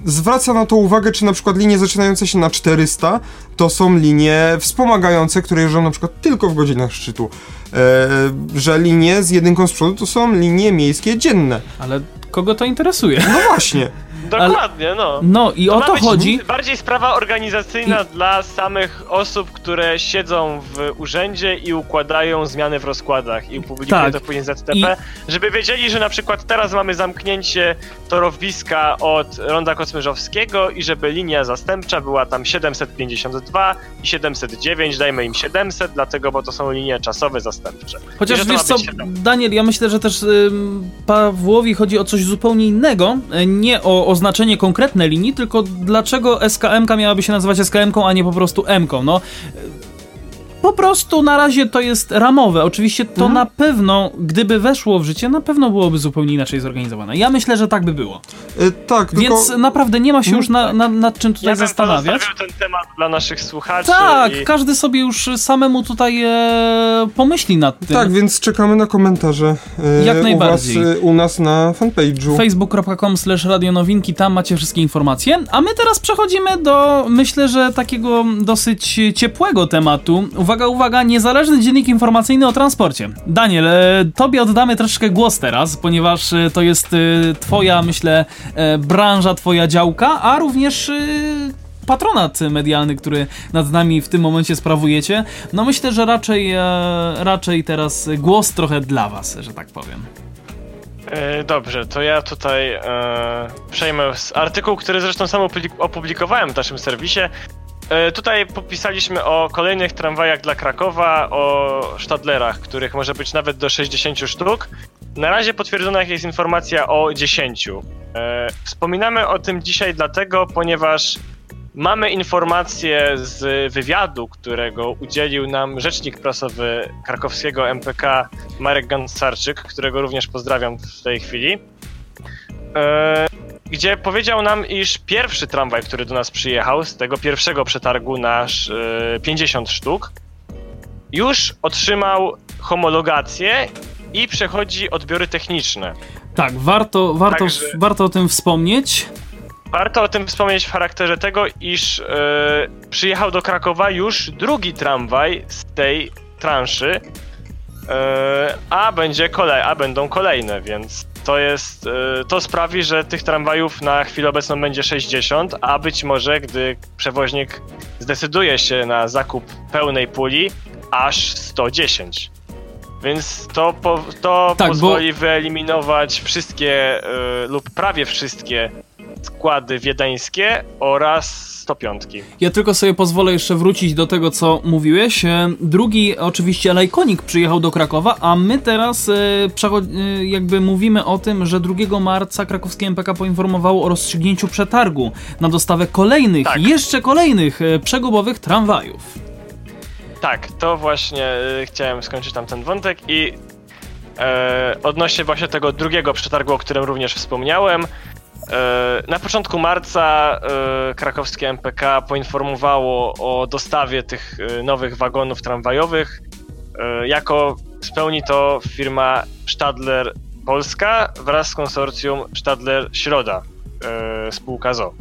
zwraca na to uwagę, czy na przykład linie zaczynające się na 400 to są linie wspomagające, które jeżdżą na przykład tylko w godzinach szczytu. E, że linie z jedynką z przodu to są linie miejskie dzienne. Ale kogo to interesuje? No właśnie. Dokładnie, no. No i To o to chodzi. Bardziej sprawa organizacyjna dla samych osób, które siedzą w urzędzie i układają zmiany w rozkładach i publikują Tak. to później ZTP, żeby wiedzieli, że na przykład teraz mamy zamknięcie torowiska od Ronda Kosmyrzowskiego i żeby linia zastępcza była tam 752 i 709, dajmy im 700, dlatego, bo to są linie czasowe zastępcze. I Chociaż wiesz co, być 7. Daniel, ja myślę, że też ym, Pawłowi chodzi o coś zupełnie innego. E, Nie o oznaczenie konkretne linii, tylko dlaczego SKM-ka miałaby się nazywać SKM-ką, a nie po prostu M-ką. No, e, po prostu na razie to jest ramowe. Oczywiście to Mhm. na pewno, gdyby weszło w życie, na pewno byłoby zupełnie inaczej zorganizowane. Ja myślę, że tak by było. E, tak, tylko... Więc naprawdę nie ma się już na, na, nad czym tutaj Ja zastanawiać. pozostawił ten temat dla naszych słuchaczy. Tak, i... każdy sobie już samemu tutaj e, pomyśli nad tym. Tak, więc czekamy na komentarze e, Jak u, was, najbardziej. e, u nas na fanpage'u. facebook.com slash radionowinki, tam macie wszystkie informacje. A my teraz przechodzimy do, myślę, że takiego dosyć ciepłego tematu. Uwaga, uwaga, niezależny dziennik informacyjny o transporcie. Daniel, e, tobie oddamy troszeczkę głos teraz, ponieważ e, to jest e, twoja, myślę, e, branża, twoja działka, a również... E, patronat medialny, który nad nami w tym momencie sprawujecie. No myślę, że raczej, e, raczej teraz głos trochę dla was, że tak powiem. Dobrze, to ja tutaj e, przejmę artykuł, który zresztą sam opublik- opublikowałem w naszym serwisie. E, tutaj popisaliśmy o kolejnych tramwajach dla Krakowa, o Stadlerach, których może być nawet do 60 sztuk. Na razie potwierdzona jest informacja o 10. E, wspominamy o tym dzisiaj dlatego, ponieważ mamy informację z wywiadu, którego udzielił nam rzecznik prasowy krakowskiego MPK Marek Gansarczyk, którego również pozdrawiam w tej chwili, e, gdzie powiedział nam, iż pierwszy tramwaj, który do nas przyjechał z tego pierwszego przetargu nasz e, 50 sztuk, już otrzymał homologację i przechodzi odbiory techniczne. Tak, warto, warto, Także- warto o tym wspomnieć. Warto o tym wspomnieć w charakterze tego, iż e, przyjechał do Krakowa już drugi tramwaj z tej transzy, e, a będzie kolej, a będą kolejne, więc to jest, e, to sprawi, że tych tramwajów na chwilę obecną będzie 60, a być może, gdy przewoźnik zdecyduje się na zakup pełnej puli, aż 110. Więc to, po, to Tak, bo- pozwoli wyeliminować wszystkie e, lub prawie wszystkie składy wiedeńskie oraz 105. Ja tylko sobie pozwolę jeszcze wrócić do tego, co mówiłeś. E, Drugi, oczywiście, Lajkonik przyjechał do Krakowa, a my teraz e, e, jakby mówimy o tym, że 2 marca krakowskie MPK poinformowało o rozstrzygnięciu przetargu na dostawę kolejnych, Tak. jeszcze kolejnych przegubowych tramwajów. Tak, to właśnie y, chciałem skończyć tam ten wątek i odnośnie właśnie tego drugiego przetargu, o którym również wspomniałem. E, na początku marca e, krakowskie MPK poinformowało o dostawie tych e, nowych wagonów tramwajowych jako spełni to firma Stadler Polska wraz z konsorcjum Stadler Środa, spółka ZO.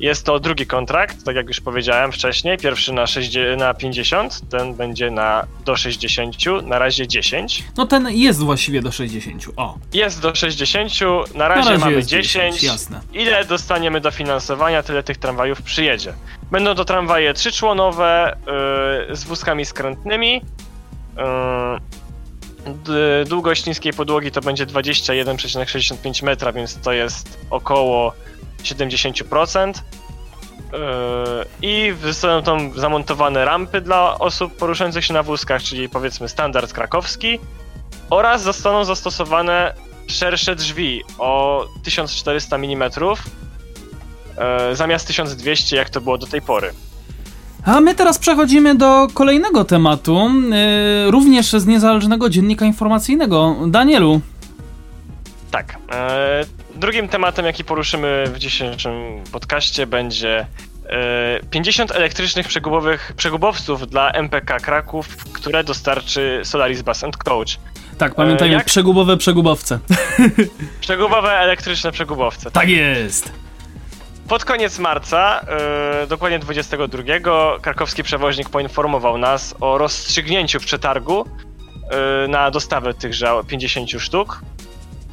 Jest to drugi kontrakt, tak jak już powiedziałem wcześniej. Pierwszy na, 60, na 50, ten będzie na do 60, na razie 10. No ten jest właściwie do 60. O. Jest do 60, na razie, Na razie mamy jest 10. 10, jasne. Ile dostaniemy dofinansowania, tyle tych tramwajów przyjedzie. Będą to tramwaje trzyczłonowe yy, z wózkami skrętnymi. Yy, długość niskiej podłogi to będzie 21,65 metra, więc to jest około 70%. Yy, I zostaną tam zamontowane rampy dla osób poruszających się na wózkach, czyli powiedzmy standard krakowski. Oraz zostaną zastosowane szersze drzwi o 1400 mm e, zamiast 1200, jak to było do tej pory. A my teraz przechodzimy do kolejnego tematu, yy, również z niezależnego dziennika informacyjnego. Danielu, Tak. E, drugim tematem, jaki poruszymy w dzisiejszym podcaście, będzie e, 50 elektrycznych przegubowych, przegubowców dla MPK Kraków, które dostarczy Solaris Bus and Coach. tak, pamiętajmy, jak? przegubowe przegubowce. Przegubowe elektryczne przegubowce. tak jest! Pod koniec marca, yy, dokładnie 22, krakowski przewoźnik poinformował nas o rozstrzygnięciu przetargu yy, na dostawę tychże 50 sztuk.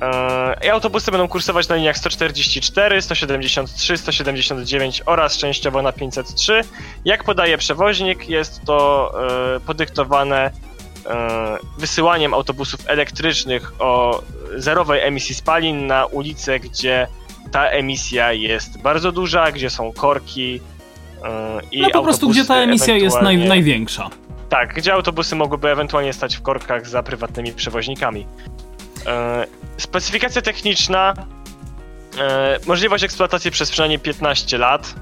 Yy, I autobusy będą kursować na liniach 144, 173, 179 oraz częściowo na 503. Jak podaje przewoźnik, jest to yy, podyktowane yy, wysyłaniem autobusów elektrycznych o zerowej emisji spalin na ulice, gdzie ta emisja jest bardzo duża, gdzie są korki i No po prostu, gdzie ta emisja jest naj, największa. Tak, gdzie autobusy mogłyby ewentualnie stać w korkach za prywatnymi przewoźnikami. Yy, specyfikacja techniczna, yy, możliwość eksploatacji przez przynajmniej 15 lat.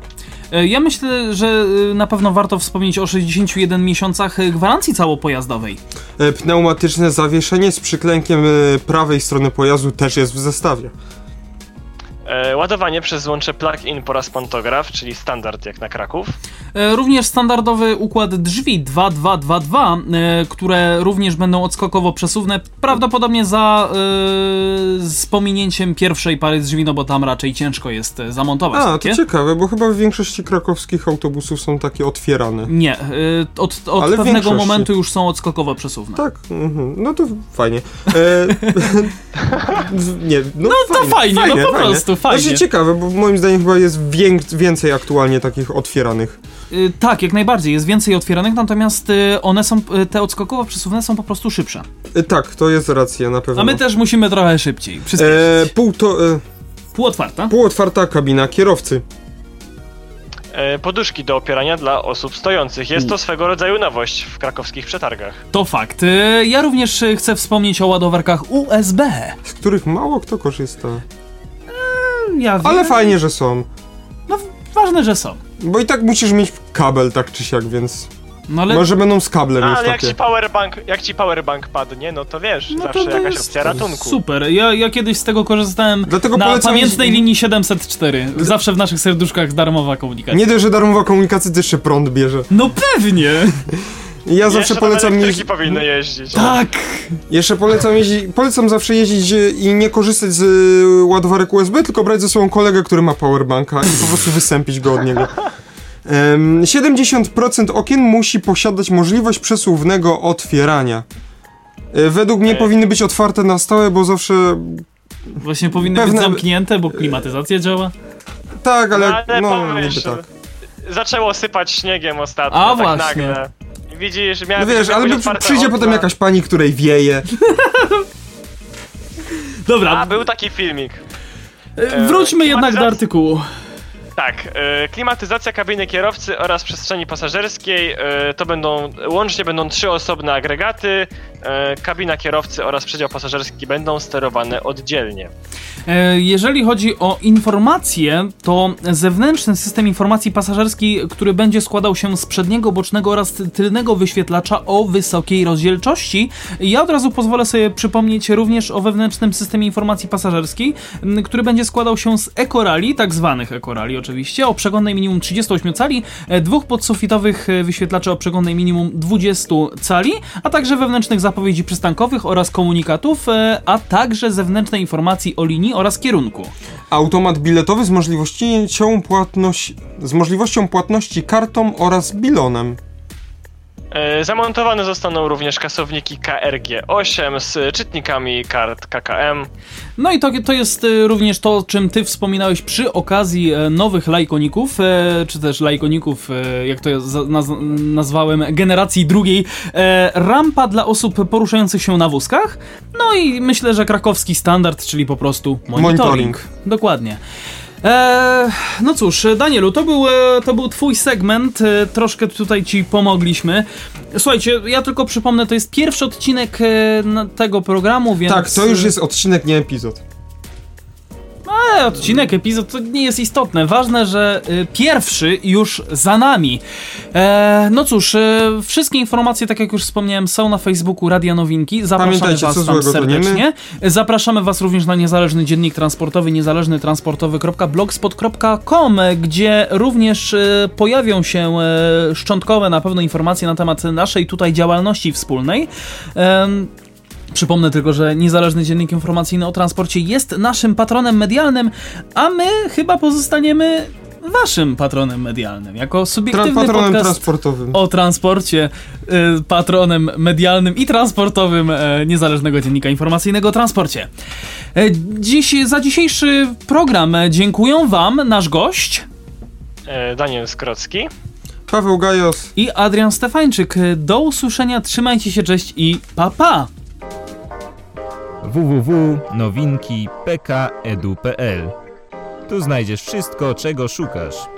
E, Ja myślę, że e, na pewno warto wspomnieć o 61 miesiącach e, gwarancji całopojazdowej. E, Pneumatyczne zawieszenie z przyklękiem e, prawej strony pojazdu też jest w zestawie. Yy, ładowanie przez złącze plug-in po raz pantograf, czyli standard jak na Kraków. E, Również standardowy układ drzwi 2222, e, które również będą odskokowo przesuwne, prawdopodobnie za e, z pominięciem pierwszej pary drzwi, no bo tam raczej ciężko jest e, zamontować A, takie. to ciekawe, bo chyba w większości krakowskich autobusów są takie otwierane. Nie, e, od, od Ale pewnego większości. momentu już są odskokowo przesuwne. Tak, mhm. no to fajnie. E, nie, no, to fajnie, no po prostu fajnie. Znaczy ciekawe, bo moim zdaniem chyba jest więcej aktualnie takich otwieranych. Y, Tak, jak najbardziej. Jest więcej otwieranych, natomiast y, one są, y, te odskokowo przesuwne są po prostu szybsze. E, tak, to jest racja, na pewno. A my też musimy trochę szybciej. Przyspieszyć. E, pół to, e, Półotwarta. półotwarta kabina kierowcy. Yy, poduszki do opierania dla osób stojących. Jest to swego rodzaju nowość w krakowskich przetargach. To fakt. Y, Ja również y, chcę wspomnieć o ładowarkach USB. z których mało kto korzysta. Ja wiem. Ale fajnie, że są. No, ważne, że są. Bo i tak musisz mieć kabel tak czy siak, więc No ale może będą z kablem No, już ale jak takie. ci powerbank, jak ci powerbank padnie, no to wiesz, no zawsze to, to jakaś jest opcja ratunku. super. Ja, ja kiedyś z tego korzystałem Dlatego na polecam pamiętnej linii 704. Zawsze w naszych serduszkach darmowa komunikacja. Nie dość, że darmowa komunikacja, to jeszcze prąd bierze. No pewnie! Ja zawsze polecam jeździć. powinny jeździć. Tak! Jeszcze polecam jeździć. Polecam zawsze jeździć e, i nie korzystać z e, ładowarek USB, tylko brać ze sobą kolegę, który ma powerbanka i po prostu wysępić go od niego. Em, 70% okien musi posiadać możliwość przesuwnego otwierania. E, Według mnie powinny być otwarte na stałe, bo zawsze. Właśnie powinny Pewne- być zamknięte, bo klimatyzacja działa. Tak, ale. No, ale No, tak. zaczęło sypać śniegiem ostatnio, A, tak właśnie. nagle. Widzisz, No miałem wiesz, ale przyjdzie potem jakaś pani, której wieje. Dobra, A, był taki filmik. e, wróćmy jednak do artykułu. Tak, e, klimatyzacja kabiny kierowcy oraz przestrzeni pasażerskiej e, to będą, łącznie będą trzy osobne agregaty. E, kabina kierowcy oraz przedział pasażerski będą sterowane oddzielnie. E, Jeżeli chodzi o informacje, to zewnętrzny system informacji pasażerskiej, który będzie składał się z przedniego, bocznego oraz tylnego wyświetlacza o wysokiej rozdzielczości. Ja od razu pozwolę sobie przypomnieć również o wewnętrznym systemie informacji pasażerskiej, który będzie składał się z ekorali, tak zwanych ekorali oczywiście, o przeglądnej minimum 38 cali, e, dwóch podsufitowych wyświetlaczy o przeglądnej minimum 20 cali, a także wewnętrznych zapasów zapowiedzi przystankowych oraz komunikatów, e, a także zewnętrznej informacji o linii oraz kierunku. Automat biletowy z możliwością, płatność, z możliwością płatności kartą oraz bilonem. E, Zamontowane zostaną również kasowniki KRG8 z czytnikami kart KKM. No i to, to jest e, również to, o czym ty wspominałeś przy okazji e, nowych lajkoników, czy też lajkoników, jak to ja nazwałem, generacji drugiej. Rampa dla osób poruszających się na wózkach. No i myślę, że krakowski standard, czyli po prostu monitoring. Monitoring. Dokładnie. E, no cóż, Danielu, to był, e, to był twój segment, e, troszkę tutaj ci pomogliśmy. Słuchajcie, ja tylko przypomnę, to jest pierwszy odcinek e, tego programu, więc... Tak, to już jest odcinek, nie epizod. Ale odcinek, epizod to nie jest istotne. Ważne, że y, pierwszy już za nami. E, no cóż, e, wszystkie informacje, tak jak już wspomniałem, są na Facebooku Radia Nowinki. Zapraszamy Pamiętajcie, Was tam serdecznie. Zapraszamy Was również na niezależny dziennik transportowy, niezależnytransportowy.blogspot.com, gdzie również e, pojawią się szczątkowe na pewno informacje na temat naszej tutaj działalności wspólnej. Przypomnę tylko, że Niezależny Dziennik Informacyjny o Transporcie jest naszym patronem medialnym, a my chyba pozostaniemy waszym patronem medialnym, jako Tra subiektywny patronem podcast transportowym. o transporcie, y, patronem medialnym i transportowym e, Niezależnego Dziennika Informacyjnego o Transporcie. E, dziś, za dzisiejszy program e, dziękuję wam, nasz gość Daniel Skrocki. Paweł Gajos. i Adrian Stefańczyk. Do usłyszenia, trzymajcie się, cześć i pa pa! www.nowinki.pk.edu.pl Tu znajdziesz wszystko, czego szukasz.